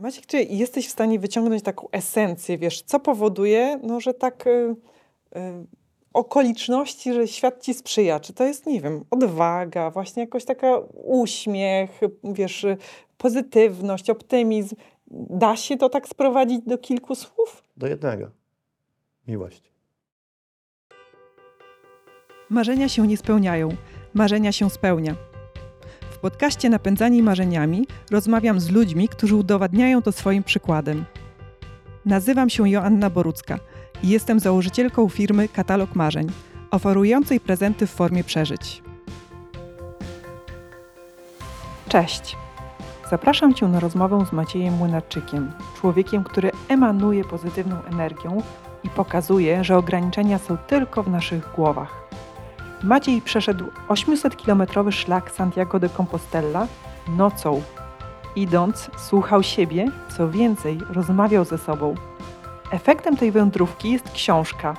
Maciek, czy jesteś w stanie wyciągnąć taką esencję, wiesz, co powoduje, no, że tak y, y, okoliczności, że świat ci sprzyja? Czy to jest, nie wiem, odwaga, właśnie jakoś taka uśmiech, wiesz, pozytywność, optymizm? Da się to tak sprowadzić do kilku słów? Do jednego. Miłość. Marzenia się nie spełniają, marzenia się spełnia. Podcaście Napędzani Marzeniami rozmawiam z ludźmi, którzy udowadniają to swoim przykładem. Nazywam się Joanna Borucka i jestem założycielką firmy Katalog Marzeń, oferującej prezenty w formie przeżyć. Cześć! Zapraszam Cię na rozmowę z Maciejem Młynarczykiem, człowiekiem, który emanuje pozytywną energią i pokazuje, że ograniczenia są tylko w naszych głowach. Maciej przeszedł 800-kilometrowy szlak Santiago de Compostela nocą. Idąc, słuchał siebie, co więcej, rozmawiał ze sobą. Efektem tej wędrówki jest książka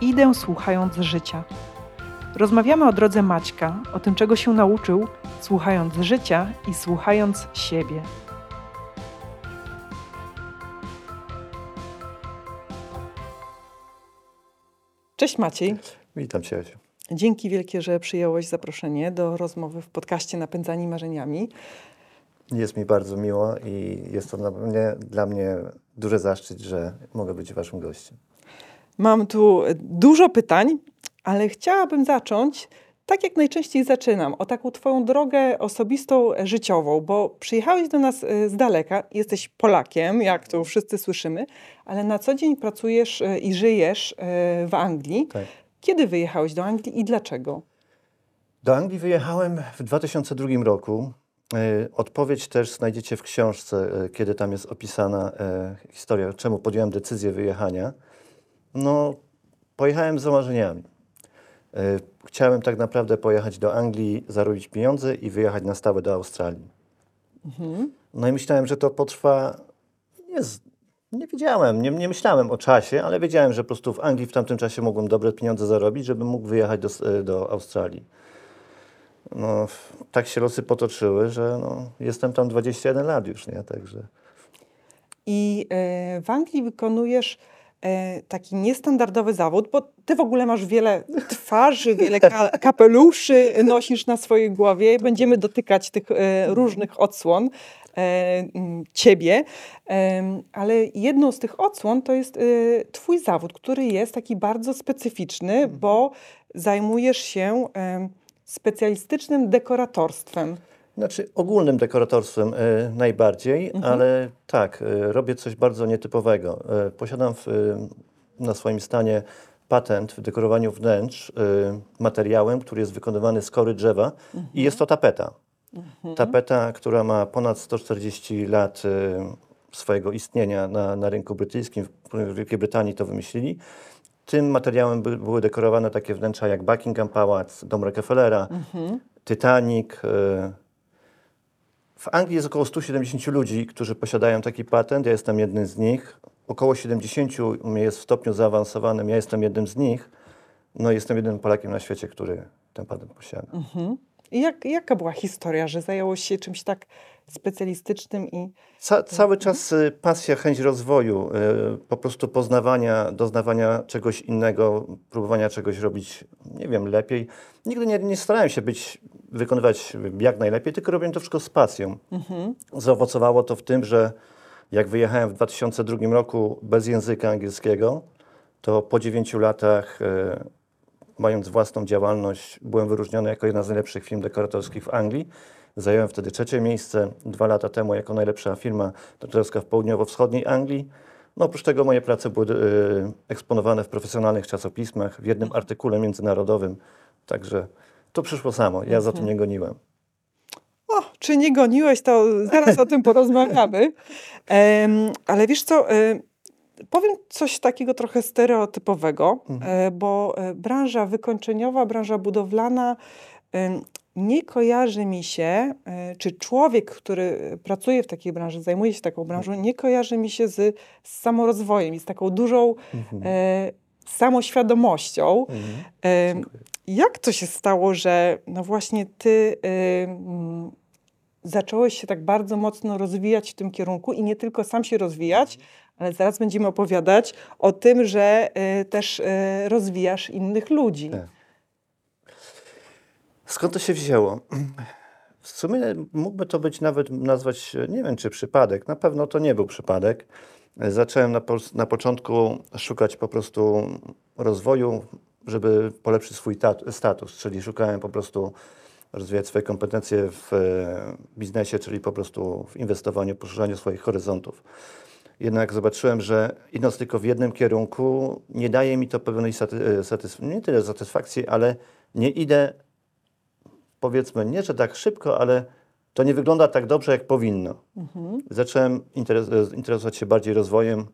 Idę słuchając życia. Rozmawiamy o drodze Maćka, o tym, czego się nauczył, słuchając życia i słuchając siebie. Cześć Maciej. Witam Cię. Dzięki wielkie, że przyjąłeś zaproszenie do rozmowy w podcaście Napędzani Marzeniami. Jest mi bardzo miło i jest to dla mnie, dla mnie duży zaszczyt, że mogę być Waszym gościem. Mam tu dużo pytań, ale chciałabym zacząć tak jak najczęściej zaczynam, o taką Twoją drogę osobistą, życiową, bo przyjechałeś do nas y, z daleka, jesteś Polakiem, jak to wszyscy słyszymy, ale na co dzień pracujesz y, i żyjesz w Anglii. Tak. Kiedy wyjechałeś do Anglii i dlaczego? Do Anglii wyjechałem w 2002 roku. E, odpowiedź też znajdziecie w książce, e, kiedy tam jest opisana e, historia, czemu podjąłem decyzję wyjechania. No, pojechałem z marzeniami. Chciałem tak naprawdę pojechać do Anglii, zarobić pieniądze i wyjechać na stałe do Australii. Mhm. No i myślałem, że to potrwa nie, nie wiedziałem, nie, nie, myślałem o czasie, ale wiedziałem, że po prostu w Anglii w tamtym czasie mogłem dobre pieniądze zarobić, żebym mógł wyjechać do, e, do Australii. No, tak się losy potoczyły, że no, jestem tam 21 lat już, nie? Także. I e, w Anglii wykonujesz taki niestandardowy zawód, bo ty w ogóle masz wiele twarzy, wiele ka kapeluszy nosisz na swojej głowie. Będziemy dotykać tych e, różnych odsłon. E, ciebie, ale jedną z tych odsłon to jest e, twój zawód, który jest taki bardzo specyficzny, mhm. bo zajmujesz się specjalistycznym dekoratorstwem. Znaczy ogólnym dekoratorstwem e, najbardziej, mhm. ale tak, e, robię coś bardzo nietypowego. E, posiadam w, na swoim stanie patent w dekorowaniu wnętrz materiałem, który jest wykonywany z kory drzewa mhm. i jest to tapeta. Mhm. Tapeta, która ma ponad 140 lat y, swojego istnienia na, na rynku brytyjskim, w Wielkiej Brytanii to wymyślili. Tym materiałem by, były dekorowane takie wnętrza jak Buckingham Palace, Dom Rockefellera, mhm. Titanic. W Anglii jest około 170 ludzi, którzy posiadają taki patent. Ja jestem jednym z nich. Około 70 jest w stopniu zaawansowanym. Ja jestem jednym z nich. No jestem jedynym Polakiem na świecie, który ten patent posiada. Mhm. I jak, jaka była historia, że zajęło się czymś tak specjalistycznym i... Ca cały czas y, pasja, chęć rozwoju, y, po prostu poznawania, doznawania czegoś innego, próbowania czegoś robić, nie wiem, lepiej. Nigdy nie, nie starałem się być, wykonywać jak najlepiej, tylko robiłem to wszystko z pasją. Mhm. Zaowocowało to w tym, że jak wyjechałem w 2002 roku bez języka angielskiego, to po dziewięciu latach y, mając własną działalność, byłem wyróżniony jako jedna z najlepszych firm dekoratorskich w Anglii. Zająłem wtedy trzecie miejsce dwa lata temu jako najlepsza firma dekoratorska w południowo-wschodniej Anglii. No, oprócz tego moje prace były y, eksponowane w profesjonalnych czasopismach, w jednym artykule międzynarodowym. Także to przyszło samo. Ja za tym nie goniłem. O, czy nie goniłeś, to zaraz o tym porozmawiamy. Um, ale wiesz co, y Powiem coś takiego trochę stereotypowego, mhm. E, bo e, branża wykończeniowa, branża budowlana nie kojarzy mi się, czy człowiek, który pracuje w takiej branży, zajmuje się taką branżą, mhm. nie kojarzy mi się z, z samorozwojem i z taką dużą mhm. e, samoświadomością. Mhm. E, jak to się stało, że no właśnie ty zacząłeś się tak bardzo mocno rozwijać w tym kierunku i nie tylko sam się rozwijać, ale zaraz będziemy opowiadać o tym, że y, też y, rozwijasz innych ludzi. Tak. Skąd to się wzięło? W sumie mógłby to być nawet nazwać, nie wiem czy przypadek, na pewno to nie był przypadek. Zacząłem na, po, na początku szukać po prostu rozwoju, żeby polepszyć swój tat, status, czyli szukałem po prostu rozwijać swoje kompetencje w e, biznesie, czyli po prostu w inwestowaniu, poszerzaniu swoich horyzontów. Jednak zobaczyłem, że idąc tylko w jednym kierunku, nie daje mi to pewnej saty, satysfakcji, nie tyle satysfakcji, ale nie idę, powiedzmy, nie że tak szybko, ale to nie wygląda tak dobrze, jak powinno. Zacząłem interes, interesować się bardziej rozwojem,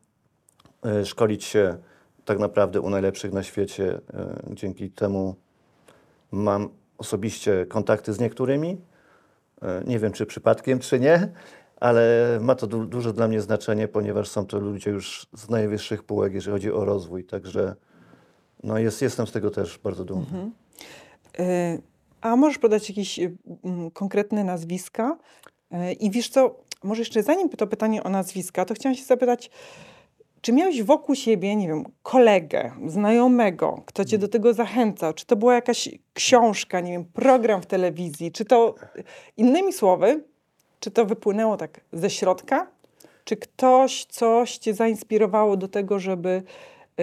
e, szkolić się tak naprawdę u najlepszych na świecie. E, Dzięki temu mam osobiście kontakty z niektórymi. E, Nie wiem, czy przypadkiem, czy nie, ale ma to du duże dla mnie znaczenie, ponieważ są to ludzie już z najwyższych półek, jeżeli chodzi o rozwój. Także no jest, jestem z tego też bardzo dumny. Y, A możesz podać jakieś konkretne nazwiska? I wiesz co, może jeszcze zanim to pytanie o nazwiska, to chciałam się zapytać, czy miałeś wokół siebie, nie wiem, kolegę, znajomego, kto cię do tego zachęcał? Czy to była jakaś książka, nie wiem, program w telewizji? Czy to, innymi słowy, czy to wypłynęło tak ze środka? Czy ktoś coś cię zainspirowało do tego, żeby y,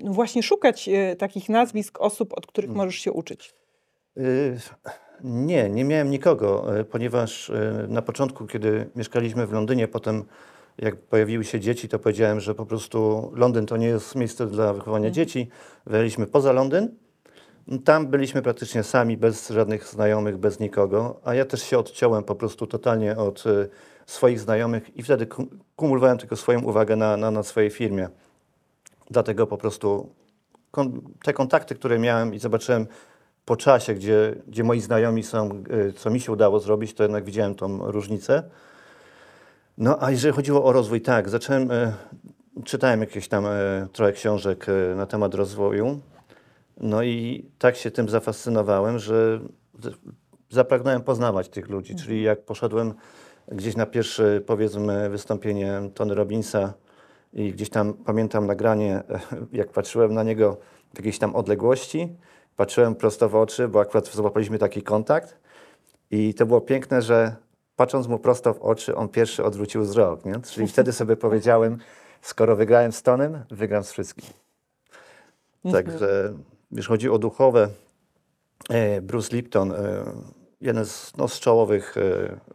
no właśnie szukać y, takich nazwisk osób, od których możesz się uczyć? Y, Nie, nie miałem nikogo, y, ponieważ y, na początku, kiedy mieszkaliśmy w Londynie, potem jak pojawiły się dzieci, to powiedziałem, że po prostu Londyn to nie jest miejsce dla wychowania dzieci. Wyjechaliśmy poza Londyn. Tam byliśmy praktycznie sami, bez żadnych znajomych, bez nikogo, a ja też się odciąłem po prostu totalnie od y, swoich znajomych i wtedy kum- kumulowałem tylko swoją uwagę na, na, na swojej firmie. Dlatego po prostu kon, te kontakty, które miałem i zobaczyłem po czasie, gdzie, gdzie moi znajomi są, y, co mi się udało zrobić, to jednak widziałem tą różnicę. No a jeżeli chodziło o rozwój, tak, zacząłem, e, czytałem jakieś tam e, trochę książek e, na temat rozwoju. No i tak się tym zafascynowałem, że zapragnąłem poznawać tych ludzi. Czyli jak poszedłem gdzieś na pierwsze, powiedzmy, wystąpienie Tony Robbinsa i gdzieś tam pamiętam nagranie, jak patrzyłem na niego w jakiejś tam odległości, patrzyłem prosto w oczy, bo akurat złapaliśmy taki kontakt i to było piękne, że patrząc mu prosto w oczy, on pierwszy odwrócił wzrok, nie? Czyli wtedy sobie powiedziałem, skoro wygrałem z Tonem, wygram z wszystkim. Także, wiesz, chodzi o duchowe. e, Bruce Lipton, e, jeden z, no, z czołowych e,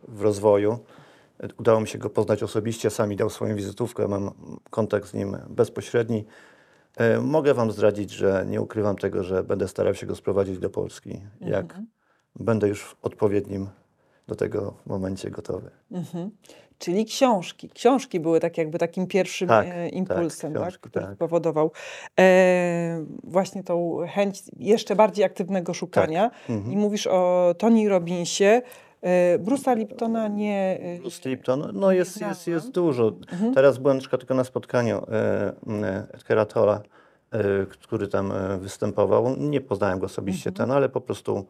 w rozwoju. Udało mi się go poznać osobiście, sami dał swoją wizytówkę, mam kontakt z nim bezpośredni. Mogę Wam zdradzić, że nie ukrywam tego, że będę starał się go sprowadzić do Polski, jak będę już w odpowiednim do tego momencie gotowy. Mhm. Czyli książki. Książki były tak jakby takim pierwszym Tak, e, tak, impulsem, tak, książki, który tak. spowodował e, właśnie tą chęć jeszcze bardziej aktywnego szukania. Mhm. I mówisz o Tony Robbinsie. E, Bruce'a Liptona nie... e, Bruce Lipton, no jest, jest, znałam. jest dużo. Mhm. Teraz byłem tylko na spotkaniu e, e, Edgara Tolla, e, który tam występował. Nie poznałem go osobiście Mhm. ten, ale po prostu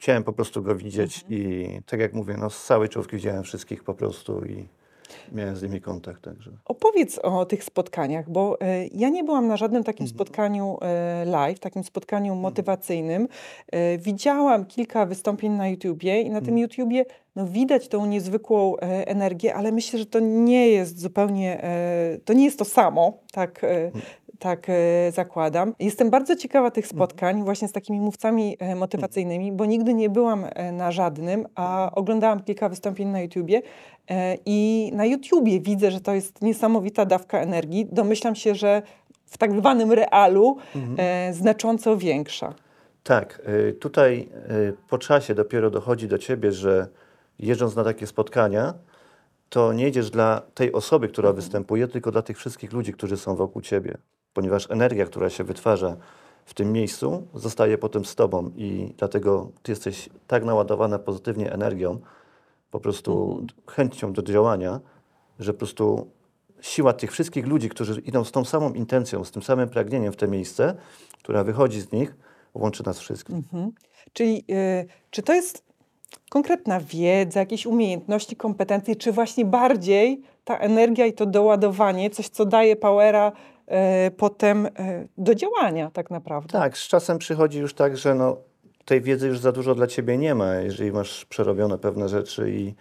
chciałem po prostu go widzieć Mhm. i tak jak mówię, no z całej czołówki widziałem wszystkich po prostu i miałem z nimi kontakt, także. Opowiedz o tych spotkaniach, bo e, ja nie byłam na żadnym takim spotkaniu e, live, takim spotkaniu motywacyjnym. E, widziałam kilka wystąpień na YouTubie i na tym YouTubie no, widać tą niezwykłą e, energię, ale myślę, że to nie jest zupełnie, e, to nie jest to samo, tak, e, tak e, zakładam. Jestem bardzo ciekawa tych spotkań właśnie z takimi mówcami e, motywacyjnymi, bo nigdy nie byłam e, na żadnym, a oglądałam kilka wystąpień na YouTubie i na YouTubie widzę, że to jest niesamowita dawka energii. Domyślam się, że w tak zwanym realu e, znacząco większa. Tak, tutaj po czasie dopiero dochodzi do ciebie, że jeżdżąc na takie spotkania, to nie jedziesz dla tej osoby, która występuje, tylko dla tych wszystkich ludzi, którzy są wokół ciebie. Ponieważ energia, która się wytwarza w tym miejscu, zostaje potem z tobą i dlatego ty jesteś tak naładowana pozytywnie energią, po prostu chęcią do działania, że po prostu siła tych wszystkich ludzi, którzy idą z tą samą intencją, z tym samym pragnieniem w te miejsce, która wychodzi z nich, łączy nas wszystkich. Mhm. Czyli y, czy to jest konkretna wiedza, jakieś umiejętności, kompetencje, czy właśnie bardziej ta energia i to doładowanie, coś, co daje powera potem e, do działania tak naprawdę. Tak, z czasem przychodzi już tak, że no, tej wiedzy już za dużo dla ciebie nie ma, jeżeli masz przerobione pewne rzeczy i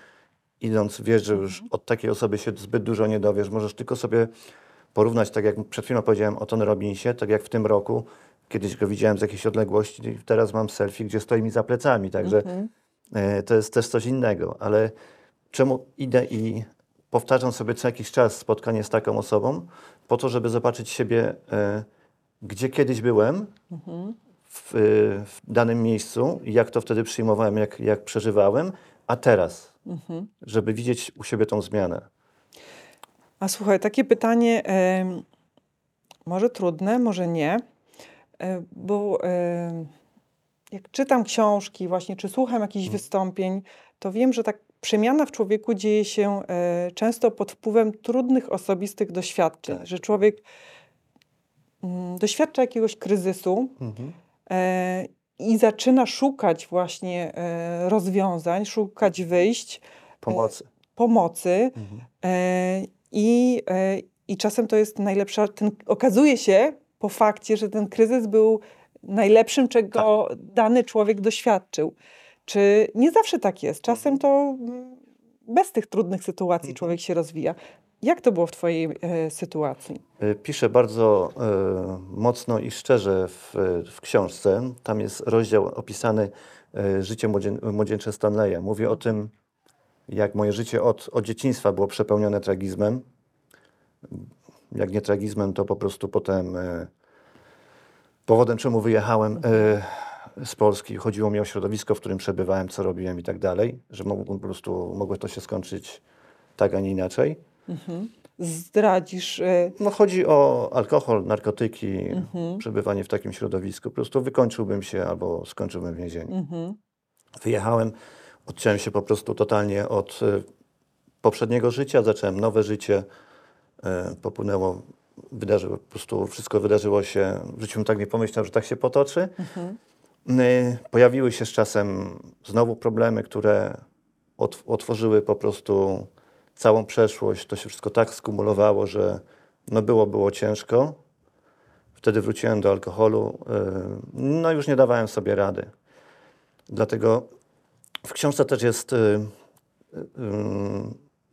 idąc wiesz, że już od takiej osoby się zbyt dużo nie dowiesz. Możesz tylko sobie porównać, tak jak przed chwilą powiedziałem o Tony Robbinsie, tak jak w tym roku, kiedyś go widziałem z jakiejś odległości, i teraz mam selfie, gdzie stoi mi za plecami, także e, to jest też coś innego, ale czemu idę i powtarzam sobie co jakiś czas spotkanie z taką osobą, po to, żeby zobaczyć siebie, e, gdzie kiedyś byłem, w, w danym miejscu jak to wtedy przyjmowałem, jak, jak przeżywałem, a teraz, żeby widzieć u siebie tą zmianę. A słuchaj, takie pytanie, może trudne, może nie, e, bo jak czytam książki, właśnie, czy słucham jakichś wystąpień, to wiem, że tak przemiana w człowieku dzieje się e, często pod wpływem trudnych osobistych doświadczeń, Tak. że człowiek mm, doświadcza jakiegoś kryzysu e, i zaczyna szukać właśnie e, rozwiązań, szukać wyjść, Pomocy. pomocy. E, i, I czasem to jest najlepsza. Ten, okazuje się po fakcie, że ten kryzys był najlepszym, czego dany człowiek doświadczył. Czy nie zawsze tak jest? Czasem to mm, bez tych trudnych sytuacji człowiek się rozwija. Jak to było w Twojej e, sytuacji? Y, Piszę bardzo e, mocno i szczerze w, w książce. Tam jest rozdział opisany e, życie młodzie, młodzieńcze Stanleya. Mówię o tym, jak moje życie od, od dzieciństwa było przepełnione tragizmem. Jak nie tragizmem, to po prostu potem e, powodem, czemu wyjechałem e, z Polski. Chodziło mi o środowisko, w którym przebywałem, co robiłem i tak dalej, że mogło, po prostu mogło to się skończyć tak, a nie inaczej. Zdradzisz. E, No chodzi o alkohol, narkotyki, przebywanie w takim środowisku. Po prostu wykończyłbym się albo skończyłbym w więzieniu. Wyjechałem, odciąłem się po prostu totalnie od e, poprzedniego życia, zacząłem nowe życie. E, popłynęło, wydarzyło, po prostu wszystko wydarzyło się, w życiu bym tak nie pomyślał, że tak się potoczy. E, Pojawiły się z czasem znowu problemy, które ot- otworzyły po prostu całą przeszłość. To się wszystko tak skumulowało, że no było, było ciężko. Wtedy wróciłem do alkoholu. y, No już nie dawałem sobie rady. Dlatego w książce też jest, y, y,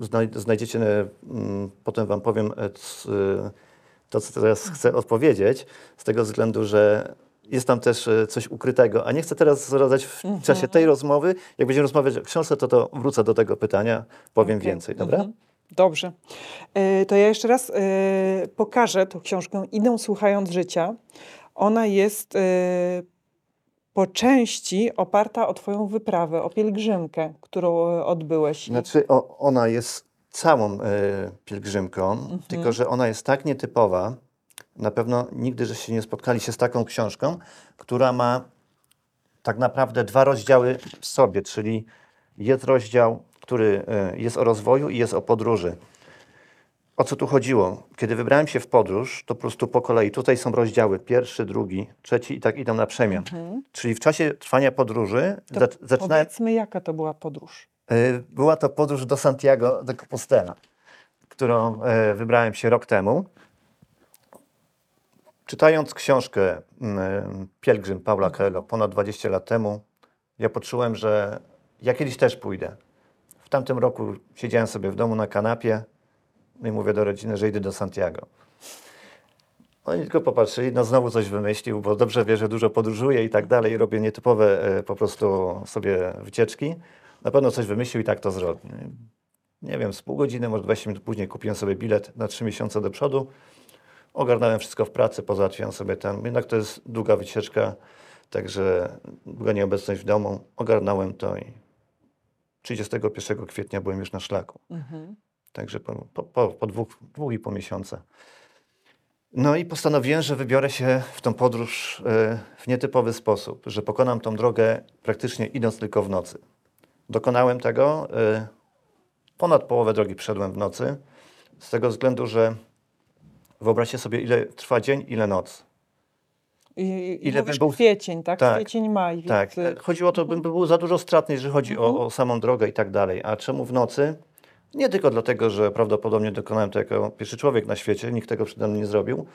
y, znaj- znajdziecie, y, potem wam powiem y, to, co teraz chcę odpowiedzieć, z tego względu, że jest tam też y, coś ukrytego, a nie chcę teraz zdradzać w czasie tej rozmowy. Jak będziemy rozmawiać o książce, to, to wrócę do tego pytania, powiem Okej. więcej, dobra? Mhm. Dobrze. E, To ja jeszcze raz e, pokażę tą książkę Idę słuchając życia. Ona jest e, po części oparta o Twoją wyprawę, o pielgrzymkę, którą e, odbyłeś. Znaczy, o, ona jest całą e, pielgrzymką, tylko że ona jest tak nietypowa. Na pewno nigdy, że się nie spotkali się z taką książką, która ma tak naprawdę dwa rozdziały w sobie, czyli jest rozdział, który e, jest o rozwoju i jest o podróży. O co tu chodziło? Kiedy wybrałem się w podróż, to po prostu po kolei. Tutaj są rozdziały pierwszy, drugi, trzeci i tak idą na przemian. Czyli w czasie trwania podróży To zac- zaczynałem. Powiedzmy, jaka to była podróż. Y, Była to podróż do Santiago de Compostela, którą e, wybrałem się rok temu. Czytając książkę mm, Pielgrzym Paula Coelho ponad 20 lat temu, ja poczułem, że ja kiedyś też pójdę. W tamtym roku siedziałem sobie w domu na kanapie no i mówię do rodziny, że idę do Santiago. Oni tylko popatrzyli, no znowu coś wymyślił, bo dobrze wie, że dużo podróżuję i tak dalej, robię nietypowe e, po prostu sobie wycieczki. Na pewno coś wymyślił i tak to zrobi. Nie wiem, z pół godziny, może 20 minut później kupiłem sobie bilet na 3 miesiące do przodu. Ogarnąłem wszystko w pracy, pozałatwiałem sobie ten. Jednak to jest długa wycieczka, także długa nieobecność w domu. Ogarnąłem to i 31 kwietnia byłem już na szlaku. Także po, po, po, po dwóch, dwóch i pół miesiąca. No i postanowiłem, że wybiorę się w tą podróż e, w nietypowy sposób, że pokonam tą drogę praktycznie idąc tylko w nocy. Dokonałem tego. e, Ponad połowę drogi przeszedłem w nocy, z tego względu, że wyobraźcie sobie, ile trwa dzień, ile noc. I, Ile bym był- kwiecień, tak? Tak, Kwiecień, maj. Tak, Więc, y, chodziło o to, bym był za dużo stratny, jeżeli chodzi o, o samą drogę i tak dalej. A czemu w nocy? Nie tylko dlatego, że prawdopodobnie dokonałem to jako pierwszy człowiek na świecie, nikt tego przede mną nie zrobił,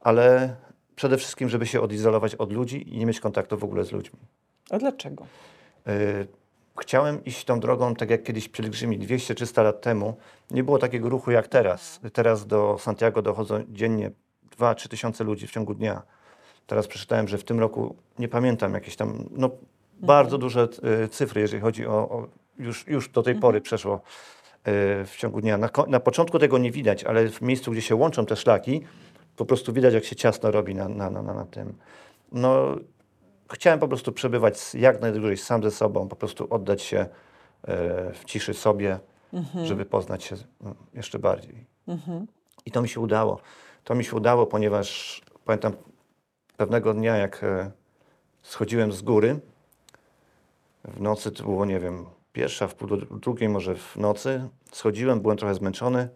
ale przede wszystkim, żeby się odizolować od ludzi i nie mieć kontaktu w ogóle z ludźmi. A dlaczego? Y, Chciałem iść tą drogą, tak jak kiedyś pielgrzymi 200-300 lat temu. Nie było takiego ruchu jak teraz. Teraz do Santiago dochodzą dziennie 2-3 tysiące ludzi w ciągu dnia. Teraz przeczytałem, że w tym roku, nie pamiętam, jakieś tam no, bardzo duże y, cyfry, jeżeli chodzi o, o już, już do tej pory przeszło y, w ciągu dnia. Na, na początku tego nie widać, ale w miejscu, gdzie się łączą te szlaki, po prostu widać, jak się ciasno robi na, na, na, na, na tym. No, chciałem po prostu przebywać jak najdłużej sam ze sobą, po prostu oddać się e, w ciszy sobie, żeby poznać się no, jeszcze bardziej. I to mi się udało. To mi się udało, ponieważ pamiętam pewnego dnia, jak e, schodziłem z góry, w nocy to było, nie wiem, pierwsza, w pół do drugiej może w nocy, schodziłem, byłem trochę zmęczony.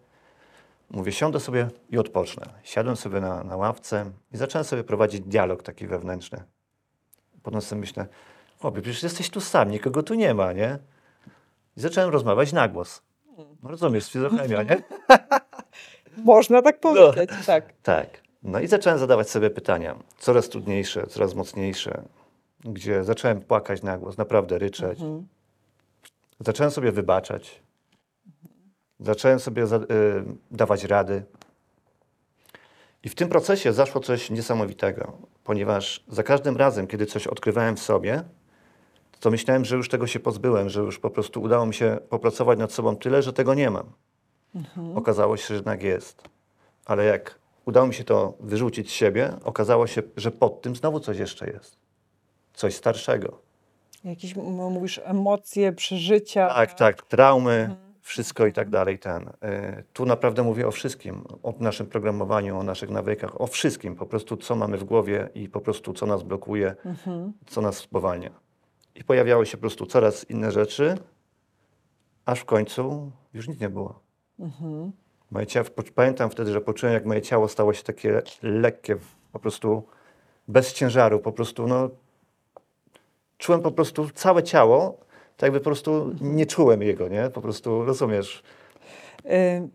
Mówię, siądę sobie i odpocznę. Siadłem sobie na, na ławce i zacząłem sobie prowadzić dialog taki wewnętrzny. Potem sobie myślę, chłopie, przecież jesteś tu sam, nikogo tu nie ma, nie? I zacząłem rozmawiać na głos. No rozumiesz, schizofrenia, nie? Można tak powiedzieć, tak. Tak. No i zacząłem zadawać sobie pytania, coraz trudniejsze, coraz mocniejsze, gdzie zacząłem płakać na głos, naprawdę ryczeć. Zacząłem sobie wybaczać. Zacząłem sobie za, y, dawać rady. I w tym procesie zaszło coś niesamowitego, ponieważ za każdym razem, kiedy coś odkrywałem w sobie, to myślałem, że już tego się pozbyłem, że już po prostu udało mi się popracować nad sobą tyle, że tego nie mam. Okazało się, że jednak jest. Ale jak udało mi się to wyrzucić z siebie, okazało się, że pod tym znowu coś jeszcze jest. Coś starszego. Jakieś, mówisz, emocje, przeżycia. Tak, tak, traumy, wszystko i tak dalej. Ten. Y, Tu naprawdę mówię o wszystkim, o naszym programowaniu, o naszych nawykach, o wszystkim, po prostu co mamy w głowie i po prostu co nas blokuje, co nas spowalnia. I pojawiały się po prostu coraz inne rzeczy, aż w końcu już nic nie było. Moje ciało, pamiętam wtedy, że poczułem, jak moje ciało stało się takie lekkie, po prostu bez ciężaru, po prostu no, czułem po prostu całe ciało, tak jakby po prostu nie czułem jego, nie? Po prostu, rozumiesz? Y,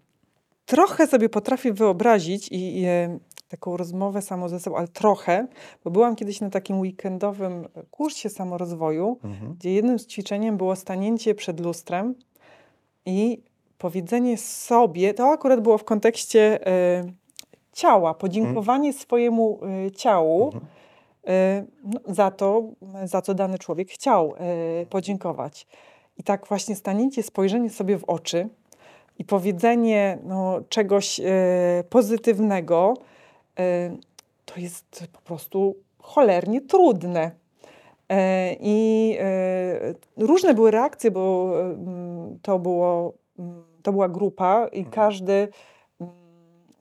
trochę sobie potrafię wyobrazić i, i y, taką rozmowę samo ze sobą, ale trochę, bo byłam kiedyś na takim weekendowym kursie samorozwoju, Mhm. gdzie jednym z ćwiczeniem było stanięcie przed lustrem i powiedzenie sobie, to akurat było w kontekście y, ciała, podziękowanie swojemu y, ciału Mhm. Y, no, za to, za co dany człowiek chciał y, podziękować. I tak właśnie stanięcie, spojrzenie sobie w oczy i powiedzenie no, czegoś y, pozytywnego, to jest po prostu cholernie trudne. E, I różne były reakcje, bo mm, to, było, mm, to była grupa i każdy mm,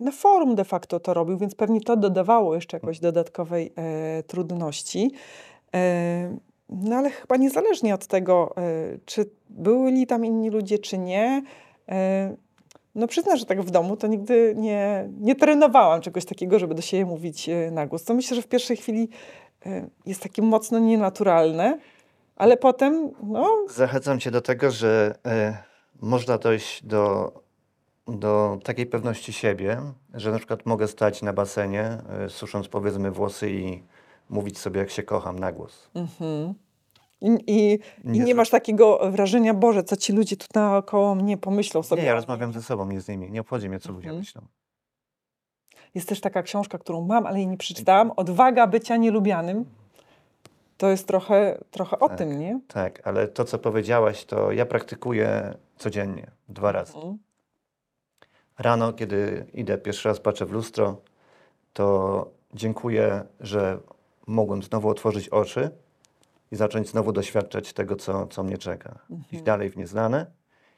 na forum de facto to robił, więc pewnie to dodawało jeszcze jakoś dodatkowej e, trudności. E, no ale chyba niezależnie od tego, e, czy byli tam inni ludzie, czy nie, e, no przyznam, że tak w domu to nigdy nie, nie trenowałam czegoś takiego, żeby do siebie mówić e, na głos. To myślę, że w pierwszej chwili e, jest takie mocno nienaturalne, ale potem, no, Zachęcam cię do tego, że można dojść do, do takiej pewności siebie, że na przykład mogę stać na basenie, e, susząc powiedzmy włosy i mówić sobie, jak się kocham na głos. i, i, i Nie nie z- masz takiego wrażenia, Boże, co ci ludzie tu naokoło mnie pomyślą sobie. Nie, ja rozmawiam ze sobą, nie z nimi. Nie obchodzi mnie, co ludzie Mhm. myślą. Jest też taka książka, którą mam, ale jej nie przeczytałam. Odwaga bycia nielubianym. To jest trochę, trochę o Tak. tym, nie? Tak, ale to, co powiedziałaś, to ja praktykuję codziennie, dwa razy. Mhm. Rano, kiedy idę pierwszy raz, patrzę w lustro, to dziękuję, że mogłem znowu otworzyć oczy i zacząć znowu doświadczać tego, co, co mnie czeka. Iść dalej w nieznane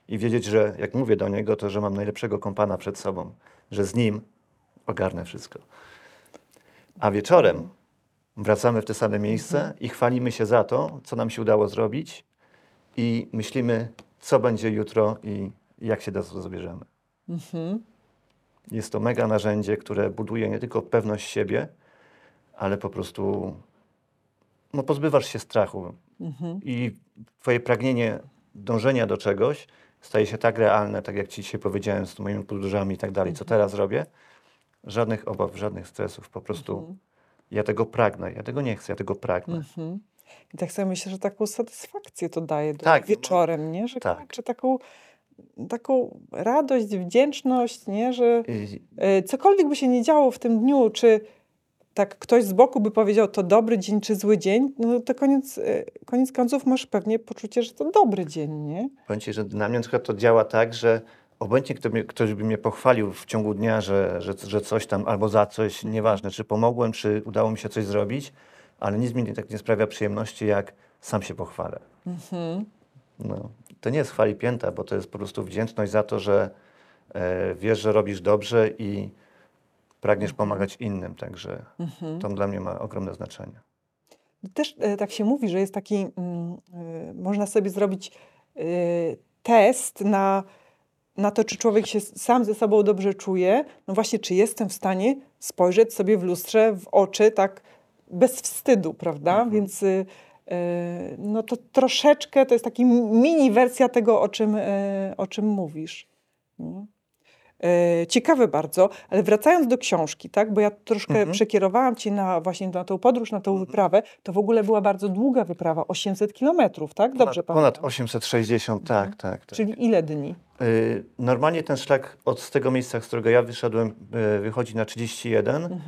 i wiedzieć, że jak mówię do niego, to że mam najlepszego kompana przed sobą, że z nim ogarnę wszystko. A wieczorem wracamy w te same miejsce i chwalimy się za to, co nam się udało zrobić i myślimy, co będzie jutro i jak się do tego zabierzemy. Mhm. Jest to mega narzędzie, które buduje nie tylko pewność siebie, ale po prostu no, pozbywasz się strachu i twoje pragnienie dążenia do czegoś staje się tak realne, tak jak ci dzisiaj powiedziałem z moimi podróżami i tak dalej, co teraz robię. Żadnych obaw, żadnych stresów, po prostu ja tego pragnę, ja tego nie chcę, ja tego pragnę. Mhm. I tak sobie myślę, że taką satysfakcję to daje Tak. wieczorem, nie? Że Tak. taką, taką radość, wdzięczność, nie? Że e, cokolwiek by się nie działo w tym dniu, czy tak ktoś z boku by powiedział, to dobry dzień czy zły dzień, no to koniec, e, koniec końców masz pewnie poczucie, że to dobry dzień, nie? Powiem ci, że na mnie na to działa tak, że obojętnie kto mnie, ktoś by mnie pochwalił w ciągu dnia, że, że, że coś tam albo za coś, nieważne, czy pomogłem, czy udało mi się coś zrobić, ale nic mi tak nie sprawia przyjemności, jak sam się pochwalę. No, to nie jest chwali pięta, bo to jest po prostu wdzięczność za to, że e, wiesz, że robisz dobrze i pragniesz pomagać innym, także to dla mnie ma ogromne znaczenie. Też e, tak się mówi, że jest taki, mm, e, można sobie zrobić e, test na, na to, czy człowiek się sam ze sobą dobrze czuje. No właśnie, czy jestem w stanie spojrzeć sobie w lustrze w oczy tak bez wstydu, prawda? Więc y, no to troszeczkę to jest taki mini wersja tego, o czym, e, o czym mówisz. E, Ciekawe bardzo, ale wracając do książki, tak, bo ja troszkę przekierowałam cię na właśnie na tą podróż, na tą wyprawę, to w ogóle była bardzo długa wyprawa, 800 kilometrów, tak? Dobrze ponad, ponad pamiętam. 860, tak, tak. tak. Czyli ile dni? Y, Normalnie ten szlak od tego miejsca, z którego ja wyszedłem, y, wychodzi na 31.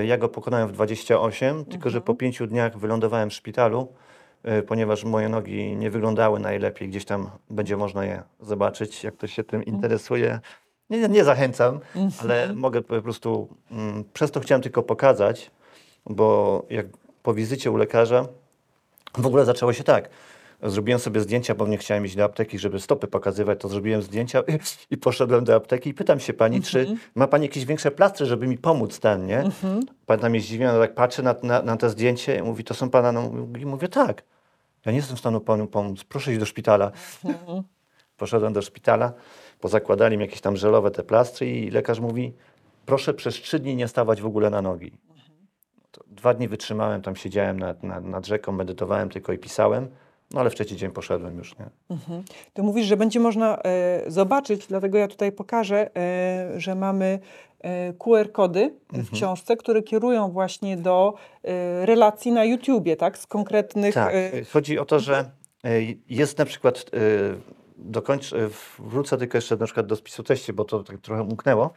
Y, Ja go pokonałem w 28, tylko że po pięciu dniach wylądowałem w szpitalu, ponieważ moje nogi nie wyglądały najlepiej. Gdzieś tam będzie można je zobaczyć, jak ktoś się tym interesuje. Nie, nie, zachęcam, ale mogę po prostu, mm, przez to chciałem tylko pokazać, bo jak po wizycie u lekarza, w ogóle zaczęło się tak. Zrobiłem sobie zdjęcia, bo nie chciałem iść do apteki, żeby stopy pokazywać, to zrobiłem zdjęcia i, i poszedłem do apteki i pytam się pani, czy ma pani jakieś większe plastry, żeby mi pomóc ten, nie? Pani tam jest zdziwiona, tak patrzy na, na, na te zdjęcie i mówi, to są pana, no, i mówię, tak. Ja nie jestem w stanie panu pomóc, proszę iść do szpitala. Poszedłem do szpitala, pozakładali mi jakieś tam żelowe te plastry i lekarz mówi, proszę przez trzy dni nie stawać w ogóle na nogi. Dwa dni wytrzymałem, tam siedziałem nad, nad, nad rzeką, medytowałem tylko i pisałem, no ale w trzeci dzień poszedłem już, nie? To mówisz, że będzie można e, zobaczyć, dlatego ja tutaj pokażę, e, że mamy e, QR-kody w książce, które kierują właśnie do e, relacji na YouTubie, tak? Z konkretnych... Tak, e, chodzi o to, że e, jest na przykład, e, dokończ, e, wrócę tylko jeszcze na przykład do spisu treści, bo to tak trochę umknęło,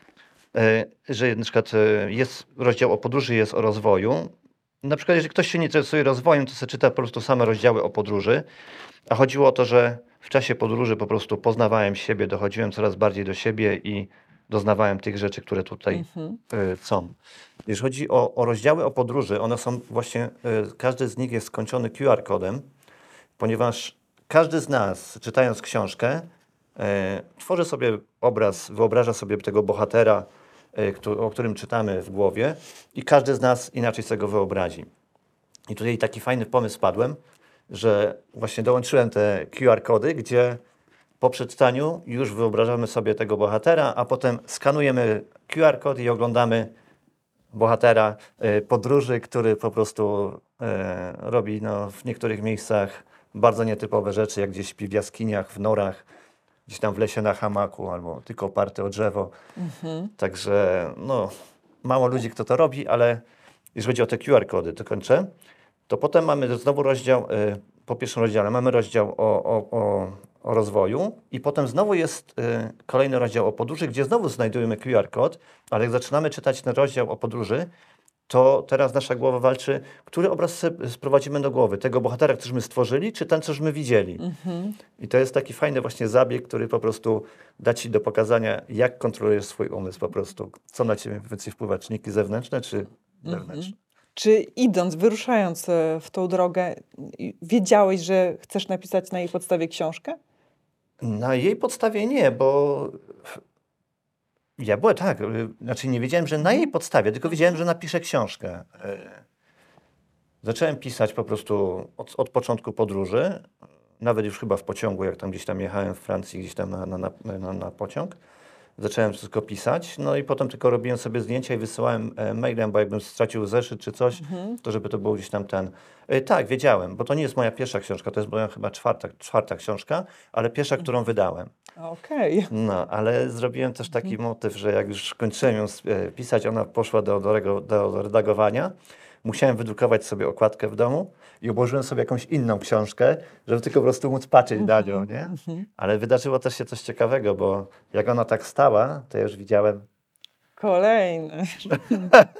e, że na przykład e, jest rozdział o podróży, jest o rozwoju. Na przykład jeżeli ktoś się nie interesuje rozwojem, to sobie czyta po prostu same rozdziały o podróży, a chodziło o to, że w czasie podróży po prostu poznawałem siebie, dochodziłem coraz bardziej do siebie i doznawałem tych rzeczy, które tutaj e, są. Jeżeli chodzi o, o rozdziały o podróży, one są właśnie, każdy z nich jest skończony QR-kodem, ponieważ każdy z nas, czytając książkę, e, tworzy sobie obraz, wyobraża sobie tego bohatera, e, o którym czytamy w głowie i każdy z nas inaczej sobie go wyobrazi. I tutaj taki fajny pomysł wpadłem, że właśnie dołączyłem te QR-kody, gdzie po przeczytaniu już wyobrażamy sobie tego bohatera, a potem skanujemy QR-kod i oglądamy bohatera e, podróży, który po prostu robi no, w niektórych miejscach bardzo nietypowe rzeczy, jak gdzieś śpi w jaskiniach, w norach, gdzieś tam w lesie na hamaku albo tylko oparte o drzewo. Także no, mało ludzi, kto to robi, ale jeżeli chodzi o te QR-kody, to kończę. To potem mamy znowu rozdział, y, po pierwszym rozdziale mamy rozdział o, o, o, o rozwoju i potem znowu jest y, kolejny rozdział o podróży, gdzie znowu znajdujemy QR-kod, ale jak zaczynamy czytać ten rozdział o podróży, to teraz nasza głowa walczy, który obraz sprowadzimy do głowy? Tego bohatera, któryśmy stworzyli, czy ten, cośmy widzieli? I to jest taki fajny właśnie zabieg, który po prostu da ci do pokazania, jak kontrolujesz swój umysł po prostu. Co na ciebie więcej wpływa, czynniki zewnętrzne czy wewnętrzne? Czy idąc, wyruszając e, w tą drogę, wiedziałeś, że chcesz napisać na jej podstawie książkę? Na jej podstawie nie, bo ja byłem tak, y, znaczy nie wiedziałem, że na jej podstawie, tylko wiedziałem, że napiszę książkę. Y, Zacząłem pisać po prostu od, od początku podróży, nawet już chyba w pociągu, jak tam gdzieś tam jechałem w Francji, gdzieś tam na, na, na, na pociąg. Zacząłem wszystko pisać, no i potem tylko robiłem sobie zdjęcia i wysyłałem e, mailem, bo jakbym stracił zeszyt czy coś, to żeby to było gdzieś tam ten. E, tak, wiedziałem, bo to nie jest moja pierwsza książka, to jest moja chyba czwarta, czwarta książka, ale pierwsza, którą wydałem. Okej. No, ale zrobiłem też taki motyw, że jak już kończyłem ją e, pisać, ona poszła do, do, do redagowania. Musiałem wydrukować sobie okładkę w domu i obłożyłem sobie jakąś inną książkę, żeby tylko po prostu móc patrzeć na nią, nie? Ale wydarzyło też się coś ciekawego, bo jak ona tak stała, to ja już widziałem, Kolejny.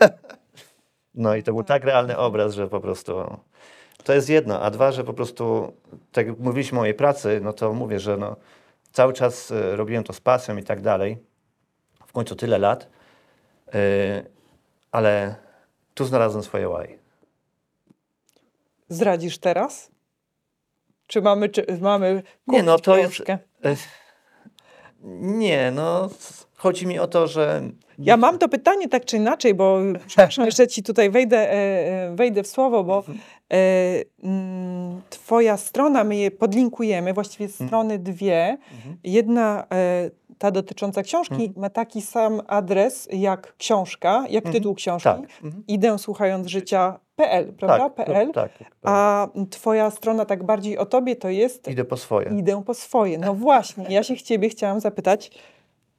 no i to był tak realny obraz, że po prostu to jest jedno, a dwa, że po prostu, tak jak mówiliśmy o mojej pracy, no to mówię, że no, cały czas e, robiłem to z pasją i tak dalej, w końcu tyle lat, e, ale tu znalazłem swoje łaj. Zdradzisz teraz? Czy mamy, czy mamy Nie, no kupić to jest- książkę? E, Nie, no chodzi mi o to, że Ja mam to pytanie tak czy inaczej, bo przepraszam, jeszcze ci tutaj wejdę, e, e, wejdę w słowo, bo e, mm, twoja strona, my je podlinkujemy, właściwie strony dwie. Jedna, e, ta dotycząca książki, ma taki sam adres jak książka, jak tytuł książki. tak. Mhm. Idę słuchając życia.pl, prawda? tak, PL. tak, tak, A twoja strona tak bardziej o tobie to jest idę po swoje. idę po swoje. No właśnie, ja się ciebie chciałam zapytać,